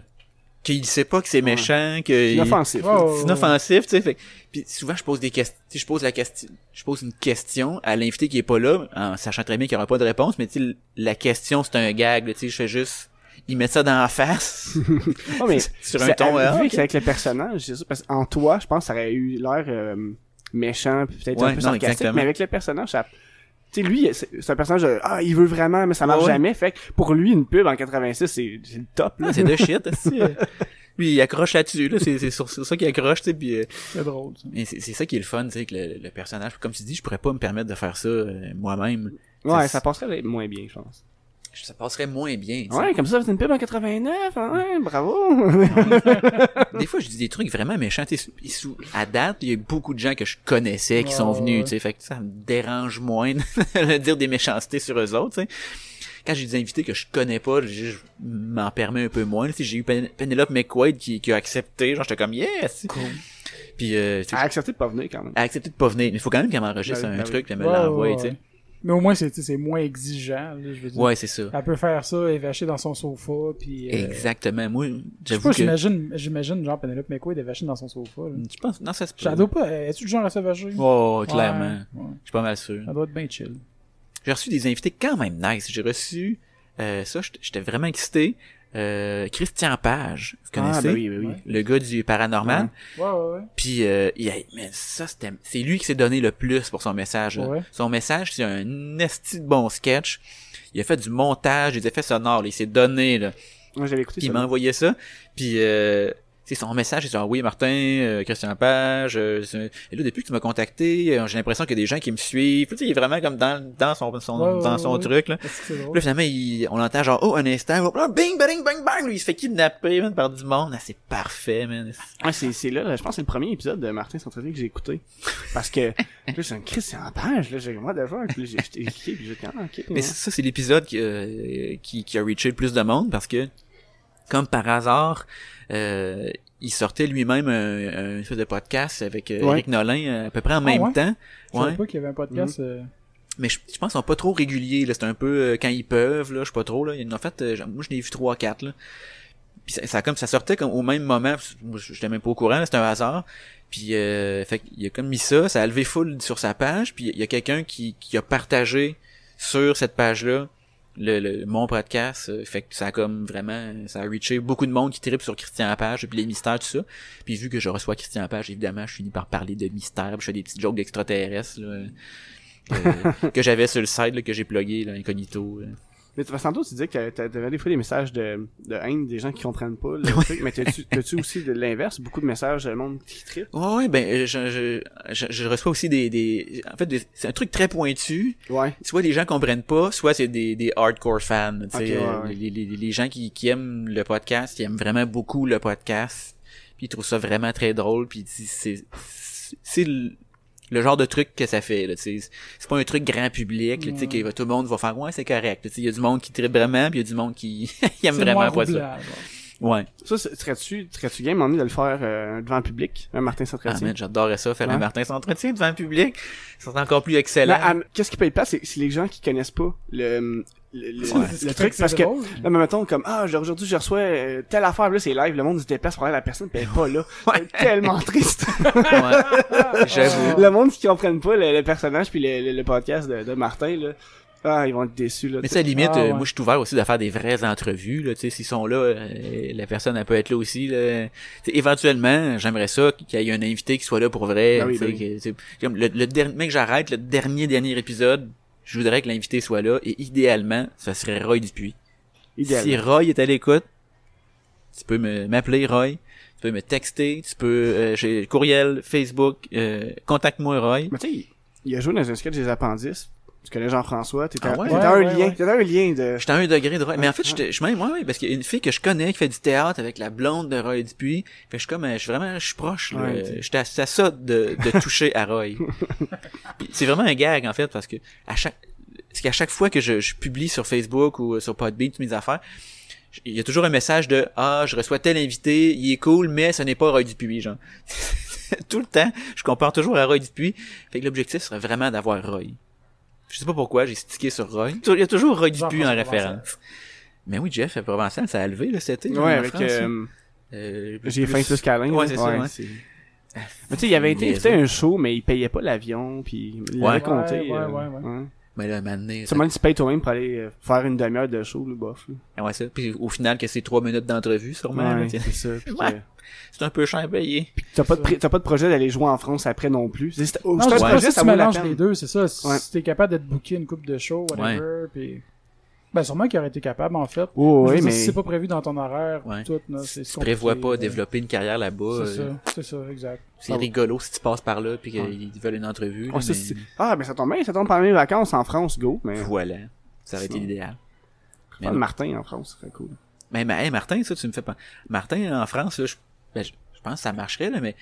qu'il sait pas que c'est méchant, que... C'est il- offensif. Ouais, ouais, c'est inoffensif, tu sais. Fait, puis souvent je pose des questions, je pose la question, je pose une question à l'invité qui est pas là, en sachant très bien qu'il y aura pas de réponse, mais tu sais, la question c'est un gag, là, tu sais, je fais juste, il met ça dans la face Oh, mais sur un c'est- ton. euh, ah, vu ok. que c'est avec le personnage, c'est ça, parce qu'en toi, je pense que ça aurait eu l'air euh, méchant, peut-être Ouais, un peu non, sarcastique, exactement. mais avec le personnage, ça... Tu sais, lui, c'est c'est un personnage de, ah, il veut vraiment, mais ça marche Ouais, ouais. jamais. Fait que pour lui, une pub en 86, c'est c'est le top, là. Ah, c'est de shit, aussi. Lui, il accroche là-dessus, là, c'est c'est sur, sur ça qu'il accroche, tu sais, puis euh, C'est drôle, ça. et c'est c'est ça qui est le fun, tu sais, que le, le personnage, comme tu dis, je pourrais pas me permettre de faire ça euh, moi-même. Ouais, ça passerait moins bien, je pense. Ça passerait moins bien. Ouais, comme ça, c'est une pub en 89, ouais, bravo. Des fois, je dis des trucs vraiment méchants. sous- à date, il y a beaucoup de gens que je connaissais qui sont venus, tu sais, fait que ça me dérange moins de dire des méchancetés sur eux autres, tu sais. Quand j'ai des invités que je connais pas, je, je m'en permets un peu moins. J'ai eu Pen- Penelope McQuaid qui, qui a accepté, genre j'étais comme yes. Puis euh, a accepté de pas venir, quand même. a accepté de pas venir, mais il faut quand même qu'elle m'enregistre Ben un ben truc, puis elle me l'envoie, tu sais. Mais au moins, c'est tu moins exigeant, là, je veux dire. Ouais, c'est ça. Elle peut faire ça, vachée dans son sofa, puis... euh, Exactement. Moi, j'avoue que j'imagine, j'imagine, genre, Penelope McQuaid vachée dans son sofa, là. je pense non ça se peut. Ça doit pas, es-tu le genre à se vacher? Oh, clairement. Ouais, ouais. Je suis pas mal sûr. Ça doit être bien chill. J'ai reçu des invités quand même nice. J'ai reçu, euh, ça, j'étais vraiment excité. Euh, Christian Page, vous connaissez? Ah, ben oui, ben oui. Le gars du paranormal. Ouais, ouais, ouais. Puis, euh, il a- mais ça, c'était, c'est lui qui s'est donné le plus pour son message. là. Ouais. Son message, c'est un esti de bon sketch. Il a fait du montage, des effets sonores. là. Il s'est donné, là. Moi, j'avais écouté Puis il ça. m'a envoyé ça. Puis euh, c'est son message, c'est genre oui Martin, euh, Christian Page. euh, c'est- et là depuis que tu m'as contacté, euh, j'ai l'impression qu'il y a des gens qui me suivent. Puis, tu sais, il est vraiment comme dans dans son son Ouais, ouais, dans son ouais. truc là. Puis là, finalement, il, on l'entend genre, oh, un instant, là, bing, bang, bang, bang, lui, il se fait kidnapper, man, par du monde. Ah, c'est parfait, man. Ouais, c'est, c'est là, là, je pense que c'est le premier épisode de Martin Centreville que j'ai écouté. Parce que, là, c'est un Christian Page, là, j'ai moi fuck, puis là, j'ai j'étais écouté, puis j'ai dit, ah, ok. Mais ça, c'est l'épisode qui, euh, qui, qui a reaché le plus de monde parce que, comme par hasard, euh, il sortait lui-même un, un espèce de podcast avec euh, Ouais. Eric Nolin euh, à peu près en même ouais? temps. Je savais pas qu'il y avait un podcast, Mm. euh, Mais je, je pense qu'ils sont pas trop réguliers, là. C'est un peu euh, quand ils peuvent, là. Je sais pas trop, là. En fait, euh, moi, je l'ai vu trois, quatre, là. Puis ça, ça, comme, ça sortait comme au même moment. Moi, j'étais même pas au courant, là, C'était un hasard. Puis, euh, fait qu'il a comme mis ça, ça a levé full sur sa page. Puis, il y a quelqu'un qui, qui a partagé sur cette page-là le, le, mon podcast. euh, fait que ça a comme vraiment, ça a reaché beaucoup de monde qui tripe sur Christian Page, puis les mystères, tout ça. Puis, vu que je reçois Christian Page, évidemment, je finis par parler de mystères, puis je fais des petites jokes d'extraterrestres, euh, que j'avais sur le site là, que j'ai plugué là, incognito. euh. Mais façon, tu disais que t'a- t'avais des fois des messages de, de haine des gens qui comprennent pas le truc, mais t'as-tu, aussi de l'inverse, beaucoup de messages de monde qui tripe? Ouais, ouais, ben euh, je, je, je, je reçois aussi des, des en fait c'est un truc très pointu. Ouais. Soit les gens comprennent pas, soit c'est des, des hardcore fans. Tu sais, ouais, euh, ouais. Les, les, les gens qui, qui aiment le podcast, ils aiment vraiment beaucoup le podcast, puis ils trouvent ça vraiment très drôle, puis c'est- c'est le, genre de truc que ça fait là, tu sais. c'est pas un truc grand public, là, tu sais que tout le monde va faire ouais c'est correct, il y a du monde qui tripe vraiment, puis il y a du monde qui aime vraiment pas ça. Ouais. Ça, c'est- serais-tu, serais-tu game, envie de le faire euh, devant le public, un Martin Ah, s'entretient? man, j'adorerais ça, faire Ouais. un Martin s'entretien devant le public. C'est encore plus excellent. Mais, ah, Qu'est-ce qui peut être plat, c'est c'est les gens qui connaissent pas le, le, Ouais. truc, c'est parce que, drôle. là, mais mettons, comme, ah, j'ai- aujourd'hui, je reçois euh, telle affaire, là, c'est live, le monde se déplace pour aller à la personne, pis elle est pas là. C'est tellement triste. Ouais. J'avoue. le monde qui comprenne pas le, le personnage puis le, podcast de, de Martin, là, ah, ils vont être déçus, là. Mais sais, à la limite, Ah, euh, ouais. moi, je suis ouvert aussi de faire des vraies entrevues, là, tu sais, s'ils sont là, euh, la personne, elle peut être là aussi, là. Tu sais, éventuellement, j'aimerais ça qu'il y ait un invité qui soit là pour vrai, Ben oui, ben oui. que- le, le dernier, mec, j'arrête, le dernier, dernier épisode, je voudrais que l'invité soit là, et idéalement, ça serait Roy Dupuis. Idéalement. Si Roy est à l'écoute, tu peux m'appeler Roy, tu peux me texter, tu peux euh, j'ai courriel, Facebook, euh, contacte-moi Roy. Mais tu sais, il a joué dans un sketch des appendices. Tu connais Jean-François, t'étais Ah ouais? Ouais, un ouais, lien, t'étais un lien de... J'étais à un degré de Roy. Mais en fait, je même, ouais, ouais, parce qu'il y a une fille que je connais qui fait du théâtre avec la blonde de Roy Dupuis. Fait que je suis comme, euh, je suis vraiment, je suis proche, J'étais à, c'est à ça de, de toucher à Roy. C'est vraiment un gag, en fait, parce que à chaque, parce qu'à chaque fois que je, je publie sur Facebook ou sur Podbean toutes mes affaires, il y a toujours un message de, ah, je reçois tel invité, il est cool, mais ce n'est pas Roy Dupuis, genre. Tout le temps, je compare toujours à Roy Dupuis. Fait que l'objectif serait vraiment d'avoir Roy. Je sais pas pourquoi, j'ai stické sur Roy. Il y a toujours Roy Dupuis en référence. Mais oui, Jeff, Provençal, ça a levé, là, cet été. Ouais, avec... Euh, Euh, J'ai faim plus câlin. Ouais, c'est ça, ouais. c'est- Mais tu sais, il avait été invité à un show, mais il payait pas l'avion, puis il Ouais. compté. Ouais, ouais, euh, ouais, ouais. Mais là, maintenant, C'est même tu payes toi-même pour aller euh, faire une demi-heure de show, le bof. là. Ah ouais, ça. Puis au final, que c'est trois minutes d'entrevue, sûrement. Ouais, c'est ça. puis Ouais. C'est un peu cher payé. T'as pas, de pas de projet d'aller jouer en France après non plus. C'est c'est- oh, Non, c'est je un projet, si ça tu vaut la peine. les deux, c'est ça. Si Ouais. t'es capable d'être booké une coupe de show, whatever, puis... Ben, sûrement qu'il aurait été capable, en fait. Oh, oui, dire, mais... Si c'est pas prévu dans ton horaire, Ouais. tout, là, c'est Tu prévois pas développer une carrière là-bas. C'est euh, ça, c'est ça, exact. C'est rigolo si tu passes par là puis qu'ils Ouais. veulent une entrevue. Oh, mais c'est- Ah, mais ça tombe bien, ça tombe pendant mes vacances en France, go. Mais Voilà. Ça aurait été l'idéal. Mais Faire non. Martin en France, ce serait cool. Mais, mais hey, Martin, ça, tu me fais pas. Martin, en France, là, je, ben, je, je pense que ça marcherait, là, mais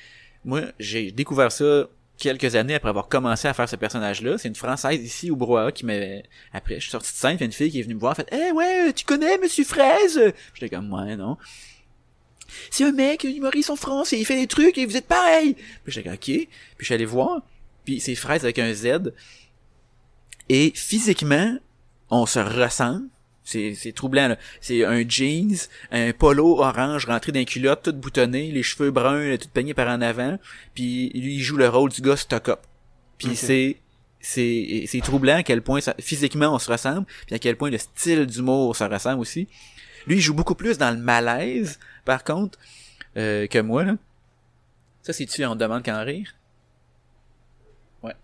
moi, j'ai découvert ça quelques années après avoir commencé à faire ce personnage-là. C'est une Française ici au Brouhaha qui m'avait... Après, je suis sorti de scène, puis une fille qui est venue me voir, elle fait « Eh ouais, tu connais Monsieur Fraise? » J'étais comme « Ouais, non. » C'est un mec, un humoriste en France, et il fait des trucs, et vous êtes pareil! Puis j'étais comme « Ok. » Puis je suis allé voir, puis c'est Fraise avec un Z. Et physiquement, on se ressemble. C'est, c'est troublant, là. C'est un jeans, un polo orange rentré une culotte, tout boutonné, les cheveux bruns, tout peigné par en avant. Puis lui, il joue le rôle du gars stock-up. Puis c'est, c'est, c'est troublant à quel point ça, physiquement on se ressemble, puis à quel point le style d'humour se ressemble aussi. Lui, il joue beaucoup plus dans le malaise, par contre, euh, que moi, là. Ça, c'est-tu On demande qu'en rire? Ouais.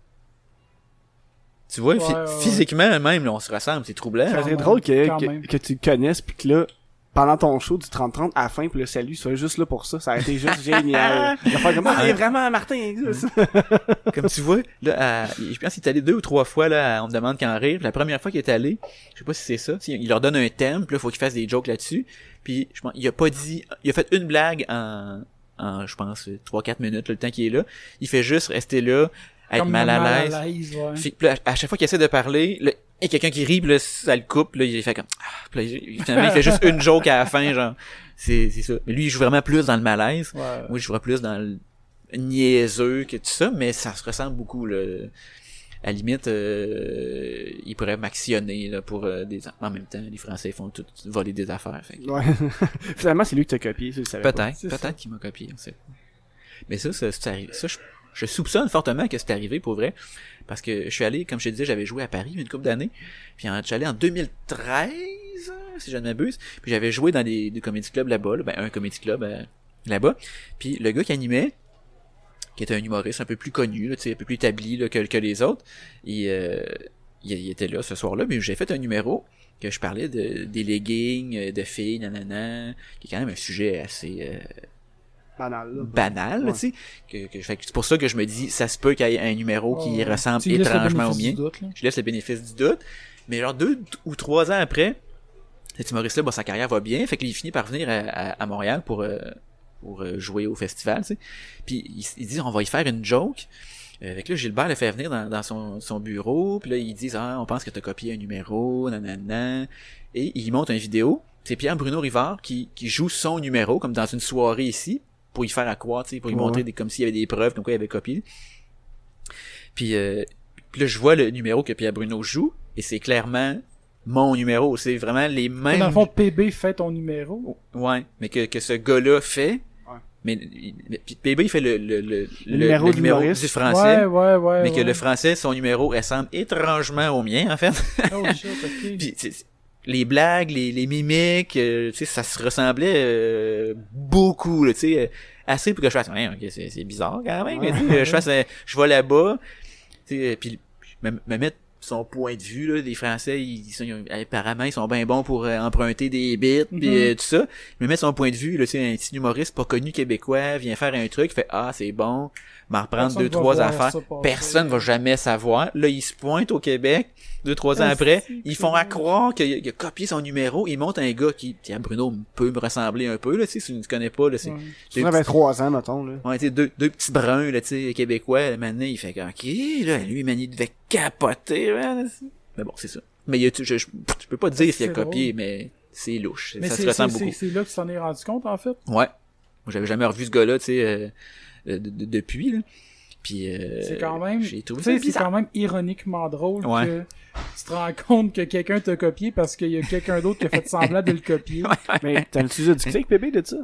Tu vois, physiquement, même, là, on se ressemble, c'est troublant. Ça serait drôle que, quand que, même. que tu connaisses puis que là, pendant ton show du 30-30, à la fin, puis le salut, soit juste là pour ça. Ça a été juste génial. Il va faire comme, ah, il est vraiment Martin, ça. Comme tu vois, là, à- je pense qu'il est allé deux ou trois fois, là, à on me demande qu'en rire. La première fois qu'il est allé, je sais pas si c'est ça, il leur donne un thème, puis là, faut qu'il fasse des jokes là-dessus. Puis, je pense, il a pas dit, il a fait une blague en, en, je pense, trois, quatre minutes, là, le temps qu'il est là. Il fait juste rester là, être Comme mal à l'aise. ouais. Là, à chaque fois qu'il essaie de parler, là, il y a quelqu'un qui rit, puis là, ça le coupe, là, il fait comme, ah, puis là, finalement, il fait juste une joke à la fin, genre. C'est, c'est ça. Mais lui, il joue vraiment plus dans le malaise. Ouais. Moi, je jouerais plus dans le niaiseux que tout ça, mais ça se ressemble beaucoup. Là. À la limite, euh, il pourrait m'actionner là, pour euh, des... En même temps, les Français font tout voler des affaires. fait que- Ouais. Finalement, c'est lui qui t'a copié, tu le savais. Peut-être, peut-être qu'il m'a copié. on sait. Mais ça, ça, c'est arrivé. Ça, je, je soupçonne fortement que c'est arrivé pour vrai. Parce que je suis allé, comme je te disais, j'avais joué à Paris une couple d'années. Puis en- je suis allé en 2013, si je ne m'abuse. Puis j'avais joué dans des, des clubs là-bas, là. ben un comédie club euh, là-bas. Puis le gars qui animait, qui était un humoriste un peu plus connu, là, un peu plus établi là, que, les autres, il, euh, était là ce soir-là. Mais j'ai fait un numéro que je parlais de, des leggings, euh, de filles, nanana, qui est quand même un sujet assez euh, Banal, là. banal, Ouais. tu sais. Que, que, fait que c'est pour ça que je me dis, ça se peut qu'il y ait un numéro qui Ouais. ressemble Tu étrangement au bénéfice mien. du doute, là. Je laisse le bénéfice du doute. Mais genre deux ou trois ans après, cet humoriste-là, bah, sa carrière va bien. Fait qu'il finit par venir à, à, à Montréal pour, euh, pour euh, jouer au festival, tu sais. Puis il, il dit, on va y faire une joke. Euh, fait que là, Gilbert le fait venir dans, dans son, son bureau. Puis là, ils disent, ah, on pense que t'as copié un numéro, nanana. Et il monte une vidéo c'est Pierre Bruno Rivard qui, qui joue son numéro comme dans une soirée ici pour y faire à quoi, tu sais, pour Ouais. montrer des, comme s'il y avait des preuves comme quoi il avait copié. Puis, euh, puis là, je vois le numéro que Pierre Bruno joue et c'est clairement mon numéro. C'est vraiment les mêmes. Dans le fond, PB fait ton numéro. Ouais, mais que, que ce gars-là fait. Ouais. Mais, mais- PB il fait le, le, le, le- numéro le du français. Ouais, ouais, ouais. mais que le français, son numéro ressemble étrangement au mien, en fait. Oh shit, ok. Puis, les blagues, les, les mimiques, euh, tu sais, ça se ressemblait euh, beaucoup, tu sais, euh, assez pour que je fasse, ouais, ok, c'est, c'est bizarre quand même, mais sais, je fasse, euh, je vais là-bas, tu sais, puis me, me mettre son point de vue là, des Français, ils, sont, ils apparemment ils sont bien bons pour euh, emprunter des bits, puis Mhm. euh, tout ça. Me mettre son point de vue, là, tu sais, un petit humoriste pas connu québécois vient faire un truc, fait ah c'est bon, m'en reprendre Personne deux va trois affaires. Personne va jamais savoir. Là, il se pointe au Québec deux trois ans Ah, après, ils font à croire qu'il a, copié son numéro. Il monte un gars qui, tiens, Bruno peut me ressembler un peu là, tu sais, si tu ne connais pas là, c'est avait petits- trois ans, mettons, là. Ouais, tu sais, deux, deux petits bruns, là, tu sais, québécois, là, maintenant, il fait ok, là, lui, man, il devait capoter, man. Mais bon, c'est ça. Mais il y a, je, je, je peux pas te dire s'il a copié, mais c'est louche. Mais ça c'est se ressemble beaucoup. c'est- là que tu t'en es rendu compte, en fait? Ouais. Moi, j'avais jamais revu ce gars-là, tu sais, euh, de- de- depuis, là. Puis, euh, C'est quand même, j'ai tu trouvé ça c'est quand même ironiquement drôle Ouais. que tu te rends compte que quelqu'un t'a copié parce qu'il y a quelqu'un d'autre qui a fait semblant de le copier. Mais t'as-tu déjà discuté avec PB de ça?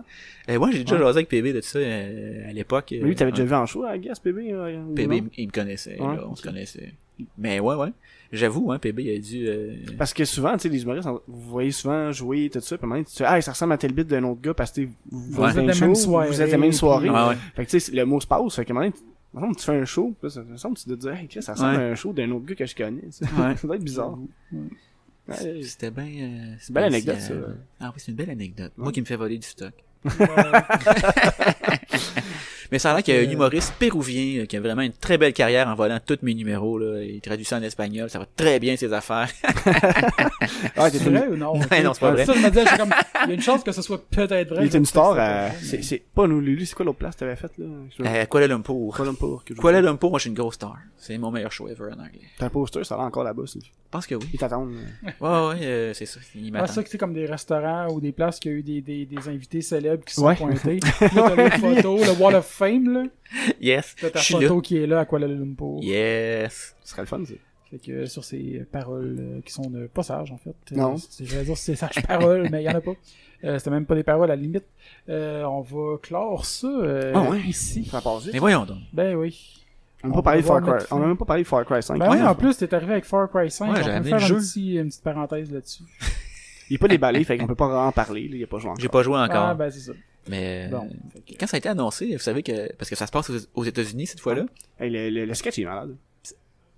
Euh, moi, j'ai déjà Ouais. jasé avec PB de ça, euh, à l'époque. Mais lui, t'avais euh, déjà vu en show, à Gas, PB? euh, PB, il me connaissait, Ouais, là, on se connaissait. Mais ouais, ouais. J'avoue, hein, PB, il a dû, euh, Parce que souvent, tu sais, les humoristes, vous voyez souvent jouer tout ça, puis maintenant, tu dis, ah, ça ressemble à tel bit d'un autre gars parce que tu sais, vous, Ouais. Vous êtes la même soirée, vous êtes la même soirée. puis- Ouais, ouais. Fait que tu sais, le mot se passe, fait que maintenant, tu- maintenant, tu fais un show, puis là, ça me semble que tu te dis, hey, ça ressemble Ouais. à un show d'un autre gars que je connais. tu sais. Ouais. ça doit être bizarre. Ouais. C'était bien. Euh, C'est une belle anecdote, ça. spécial. Ah oui, c'est une belle anecdote. Moi qui me fais voler du stock. Mais ça a l'air qu'il y a un humoriste péruvien euh, qui a vraiment une très belle carrière en volant tous mes numéros. Là. Il traduit ça en espagnol. Ça va très bien ses affaires. Ah, t'es C'est vrai ou non? Ouais, non, c'est pas vrai. Ça, je me disais, j'ai comme, il y a une chance que ce soit peut-être vrai. il était une star à, c'est c'est, pas c'est pas nous, Lulu, c'est quoi l'autre place que t'avais faite, là? Euh, Kuala Lumpur. Kuala Lumpur. Kuala Lumpur, moi je suis une grosse star. C'est mon meilleur show ever en anglais. T'as un poster, ça va encore là-bas, c'est- Je pense que oui. Ils t'attendent. euh. Ouais, ouais, euh, c'est ça. Il Ah, m'attend. ça que c'est comme des restaurants ou des places qui a eu des, des, des invités célèbres qui sont Ouais. pointés. Là, t'as les photos, le Wall of Fame, là. Yes. T'as ta photo là. qui est là à Kuala Lumpur. Yes. Ce serait le fun, ça. Fait que euh, sur ces paroles euh, qui sont euh, pas sages, en fait. Euh, Non. c'est- Je vais dire c'est sages paroles, mais il y en a pas. Euh, C'était même pas des paroles à la limite. Euh, on va clore ça euh, Ah ouais? ici. Ça passe. Mais voyons donc. Ben oui. On n'a on pas parlé de va Far mettre Cry. fin. On a même pas parlé de Far Cry 5. Ben oui, en plus, t'es arrivé avec Far Cry 5. Ouais, on j'ai peut amené faire le un petit, une petite parenthèse là-dessus. Il est pas déballé, fait qu'on peut pas en parler, là. Il est pas joué encore. J'ai pas joué encore. Ah, ben c'est ça. Mais euh, Bon. Fait que- quand ça a été annoncé, vous savez que parce que ça se passe aux, États-Unis cette fois-là? Hey, le, le, le sketch il est malade.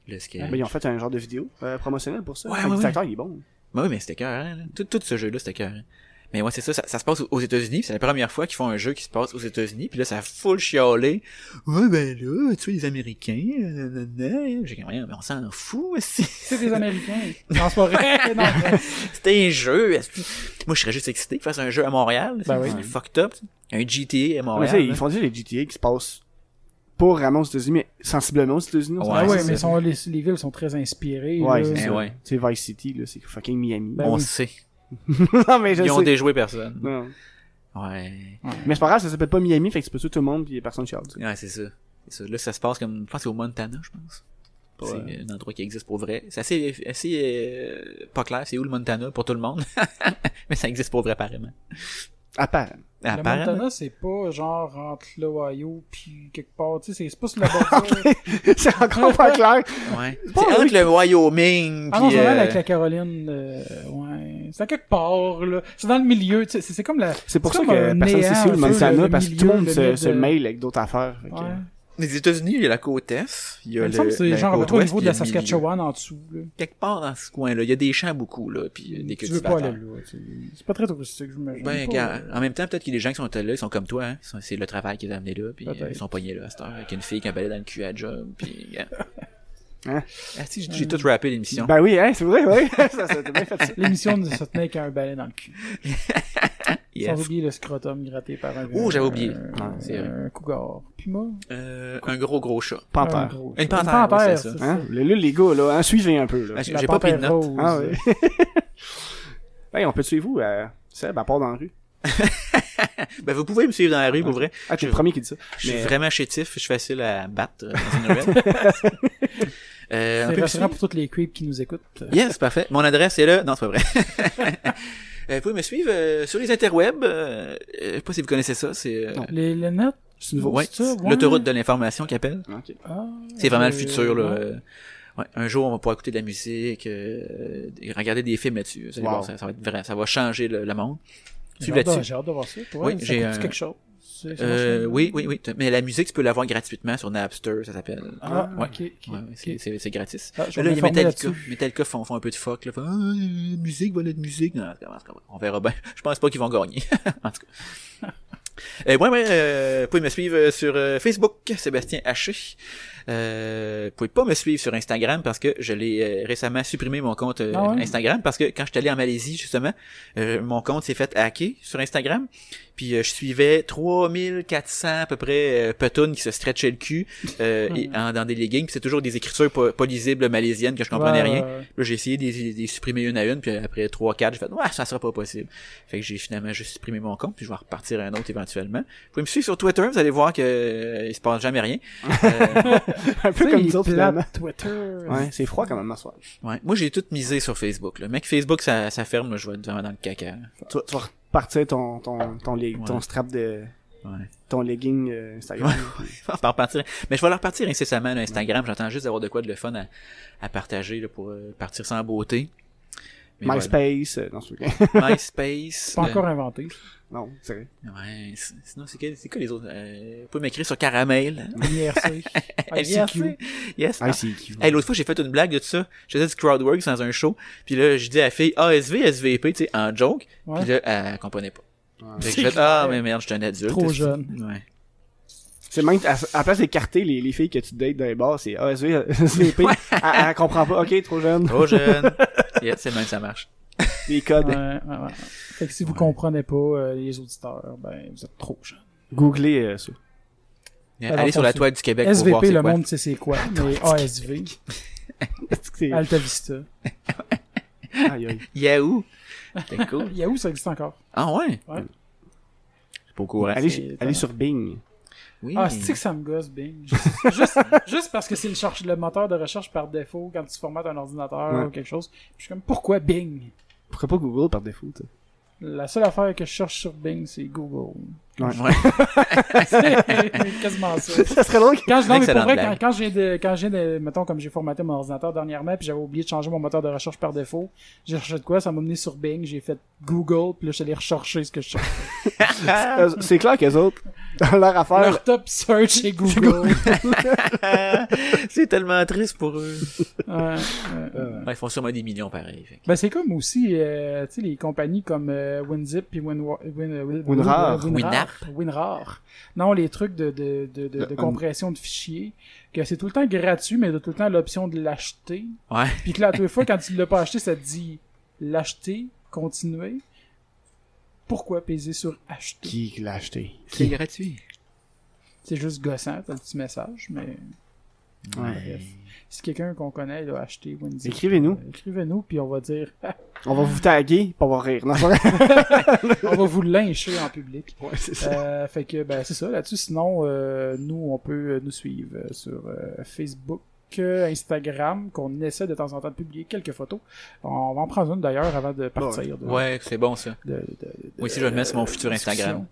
Le sk- Ben, ils ont fait un genre de vidéo euh, promotionnelle pour ça. Ouais, ouais, le ouais. acteur, il est bon. Oui, mais c'était cœur, hein. Tout, tout ce jeu-là, c'était cœur. Mais ouais, c'est ça, ça, ça se passe aux États-Unis, c'est la première fois qu'ils font un jeu qui se passe aux États-Unis, puis là, ça a full chialé. Ouais, ben là, tu sais, les Américains, euh, nanana. J'ai rien, mais on s'en fout, aussi. C'est des Américains. Non, c'est pas vrai. C'était un jeu. Moi, je serais juste excité qu'ils fassent un jeu à Montréal. Ben c'est oui. fucked up. Un GTA à Montréal. ils font déjà les GTA qui se passent pas vraiment aux États-Unis, mais sensiblement aux États-Unis. Ouais, Ah ouais, mais sont, les, les villes sont très inspirées. Ouais, c'est ça. ouais. Tu sais, Vice City, là, c'est fucking Miami. Ben on oui. sait. non, mais je Ils ont déjoué personne. Non. Ouais. Mais c'est pas grave, ça s'appelle pas Miami, fait que tu peux tuer tout le monde pis personne tu sais. Ouais, c'est ça. C'est ça. Là, ça se passe comme, je pense que c'est au Montana, je pense. C'est un endroit qui existe pour vrai. C'est assez, assez euh, pas clair, c'est où le Montana pour tout le monde. Mais ça existe pour vrai, apparemment. Apparemment. Le Apparemment. Montana, c'est pas genre entre l'Ohio puis quelque part. Tu sais, c'est pas sur la bordure. c'est encore pas clair. Ouais. C'est pas entre le Wyoming, ah non, puis, c'est euh, avec la Caroline. euh, ouais. C'est à quelque part, là. C'est dans le milieu. tu sais, C'est comme la. C'est pour ça que personne sait où le Montana, le parce que tout le monde le se, milieu se de- mail avec d'autres affaires. Ouais. Les États-Unis, il y a la côte Est. Il y a le, que c'est genre côte au ouest, niveau de la. Saskatchewan en dessous. Là. Quelque part dans ce coin-là. Il y a des champs beaucoup, là, puis des Tu veux pas aller cultivateurs. là. C'est pas très touristique, j'imagine. Ben, Pas, euh, en même temps, peut-être qu'il y a des gens qui sont là, ils sont comme toi, hein. C'est le travail qui les a amenés là, puis ils sont pognés là à cette heure, avec une fille qui a balai dans le cul à job, puis. Hein? Ah, si, j'ai tout rappé l'émission. Ben oui, hein, c'est vrai, oui. ça, ça t'a bien fait ça. L'émission ne se tenait avec un balai dans le cul. Yes. Sans oublier le scrotum gratté par un. Oh, j'avais oublié. Un, c'est vrai. un cougar. Puma. Euh, un gros gros chat. Un Panthère. gros- Une panthère, ouais, c'est ça. Hein? Là, les gars, là, hein, suivez un peu, là. Ah, j'ai pas pris de panthère notes. rose. Ah oui. hey, on peut suivre vous à C'est, ben, part dans la rue? Ben, vous pouvez me suivre dans la rue, pour vrai. Ah, t'es Je- le premier qui dit ça. Je suis Mais- vraiment chétif, je suis facile à battre euh, dans une. Euh, un C'est peu rassurant pour toutes les creeps qui nous écoutent. Yes, parfait. Mon adresse est là. Non, c'est pas vrai. Euh, vous pouvez me suivre euh, sur les interwebs. Euh, je sais pas si vous connaissez ça. C'est euh, Non. Les, les notes, C'est nouveau. ouais, c'est ça, ouais. l'autoroute de l'information qui appelle. Ok. Ah, C'est vraiment le futur. Là. ouais. Ouais, un jour, on va pouvoir écouter de la musique, euh, et regarder des films là-dessus. Wow. ça, ça va être vrai, ça va changer le, le monde. J'ai hâte, de- là-dessus. j'ai hâte de voir ça. Ouais, Oui, ça j'ai coûte un- quelque chose? Euh, oui, oui, oui. Mais la musique, tu peux l'avoir gratuitement sur Napster, ça s'appelle. Ah, ouais. ok, Ouais, c'est- gratis. Ah, là, il y a Metallica. Metallica font, font un peu de fuck, là. Font, ah, musique, voilà de musique. Non, c'est pas grave, on verra bien. Je pense pas qu'ils vont gagner. en tout cas. Euh, ouais, ouais, euh, vous pouvez me suivre sur euh, Facebook, Sébastien Haché. Euh, vous pouvez pas me suivre sur Instagram parce que je l'ai euh, récemment supprimé mon compte euh, Ah ouais? Instagram parce que quand je suis allé en Malaisie justement, euh, mon compte s'est fait hacker sur Instagram. Puis je suivais 3400 à peu près petounes qui se stretchaient le cul euh, et, en- dans des leggings. Puis c'est toujours des écritures pas, pas lisibles malaisiennes que je comprenais Ouais, rien. ouais. Là, j'ai essayé de les, supprimer une à une, puis après 3-4, j'ai fait « Ouais, ça sera pas possible. » Fait que j'ai finalement juste supprimé mon compte, puis je vais repartir un autre éventuellement. Vous pouvez me suivre sur Twitter, vous allez voir que il se passe jamais rien. Euh, Un peu comme finalement. Twitter. Ouais, c'est froid quand même, ma soirée. ouais. Moi, j'ai tout misé sur Facebook. Là. Mec, Facebook, ça, ça ferme, là, je vais être vraiment dans le caca. Tu vas, tu vas repartir ton, ton, ton, Ouais. ton strap de, Ouais. ton legging euh, Instagram. On va repartir. Mais je vais leur repartir incessamment là, Instagram. J'attends juste d'avoir de quoi de le fun à, à partager là, pour euh, partir sans beauté. Mais MySpace, euh, non, c'est vrai. voilà. MySpace. C'est pas euh, encore inventé. Non, c'est vrai. Ouais, sinon, c'est quoi, c'est quoi les autres? Euh, vous pouvez m'écrire sur Caramel. IRC. ICQ. Yes. Ah, c'est qui? Hey, l'autre fois, j'ai fait une blague de ça. Je faisais du crowdwork dans un show. Puis là, je dis à la fille ASV, SVP, tu sais, en joke. Ouais. Puis là, elle comprenait pas. Ouais. Fait que j'ai fait, ah, mais merde, je suis un adulte. Trop jeune. Ouais. C'est même, à, à la place d'écarter les, les filles que tu dates dans les bars, c'est ASV, SVP. elle, elle comprend pas. Ok, trop jeune. Trop jeune. yeah, c'est même, ça marche. Les codes. Ouais, ouais, ouais. Fait que si vous comprenez pas, euh, les auditeurs, ben, vous êtes trop jeunes. Googlez euh, ça. Alors, Allez sur la toile du Québec pour voir SVP, le quoi. monde sait c'est quoi, mais ASV, Alta Vista. Aïe, aïe. Yahoo! C'est cool. Yahoo, ça existe encore. Ah ouais? Ouais. C'est pas au courant. Allez, sur Bing. Oui. Ah, c'est que ça me gosse, Bing? Juste, juste, juste parce que c'est le, moteur de recherche par défaut quand tu formates un ordinateur Ouais. ou quelque chose. Je suis comme, pourquoi Bing? Pourquoi pas Google par défaut, tu sais? La seule affaire que je cherche sur Bing, c'est Google. Ouais. Ouais. c'est quasiment ça. ça serait drôle que- Quand je, non, mais pour vrai, quand, j'ai de, quand j'ai de, mettons, comme j'ai formaté mon ordinateur dernièrement, puis j'avais oublié de changer mon moteur de recherche par défaut, j'ai recherché de quoi, ça m'a mené sur Bing, j'ai fait Google, puis là, je suis allé rechercher ce que je cherchais. Euh, c'est clair qu'eux autres, dans leur affaire, Leur top search est Google. c'est tellement triste pour eux. Ouais, ouais. euh, Ouais, ils font sûrement des millions pareil. que- Ben, c'est comme aussi, euh, tu sais, les compagnies comme euh, WinZip puis Winwa- Win, euh, Win, Winrar. euh, Winrar. Winrar. Non, les trucs de, de, de, de, de Le- compression de fichiers, que c'est tout le temps gratuit, mais de tout le temps l'option de l'acheter. Ouais. Puis que là, à toutes les fois, quand tu l'as pas acheté, ça te dit l'acheter, continuer. Pourquoi peser sur acheter? qui l'a acheté? C'est gratuit. C'est juste gossant, t'as le petit message, mais Ouais. bref. Si quelqu'un qu'on connaît l'a acheté WinZip, Écrivez-nous. euh, écrivez-nous, puis on va dire, On va vous taguer pour rire. Non, c'est vrai. on va vous lyncher en public. ouais, c'est ça. Euh, fait que ben c'est ça là-dessus. Sinon, euh, nous on peut nous suivre sur euh, Facebook, Instagram, qu'on essaie de temps en temps de publier quelques photos. On va en prendre une d'ailleurs avant de partir. De, Ouais, c'est bon ça. de- de- de- Moi aussi, je vais le mettre sur mon futur discussion. Instagram.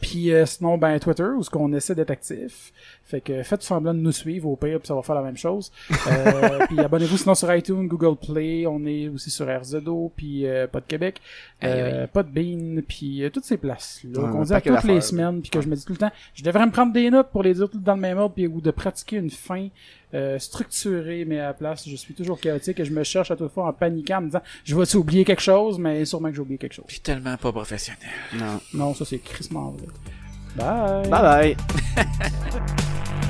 Puis euh, sinon, ben Twitter, où ce qu'on essaie d'être actif. Fait que faites semblant de nous suivre au pire, puis ça va faire la même chose. Euh, puis abonnez-vous sinon sur iTunes, Google Play, on est aussi sur RZO, puis euh, Pas de Québec, euh, Pas de Bean, puis euh, toutes ces places-là Ouais, qu'on dit à toutes les semaines, puis que je me dis tout le temps, je devrais me prendre des notes pour les dire tout dans le même ordre, puis ou de pratiquer une fin euh, structurée, mais à la place, je suis toujours chaotique et je me cherche à toute fois en paniquant en me disant, je vais oublier quelque chose, mais sûrement que j'ai oublié quelque chose. Puis tellement pas professionnel. Non. Non, ça c'est crissement vrai. Bye! Bye bye.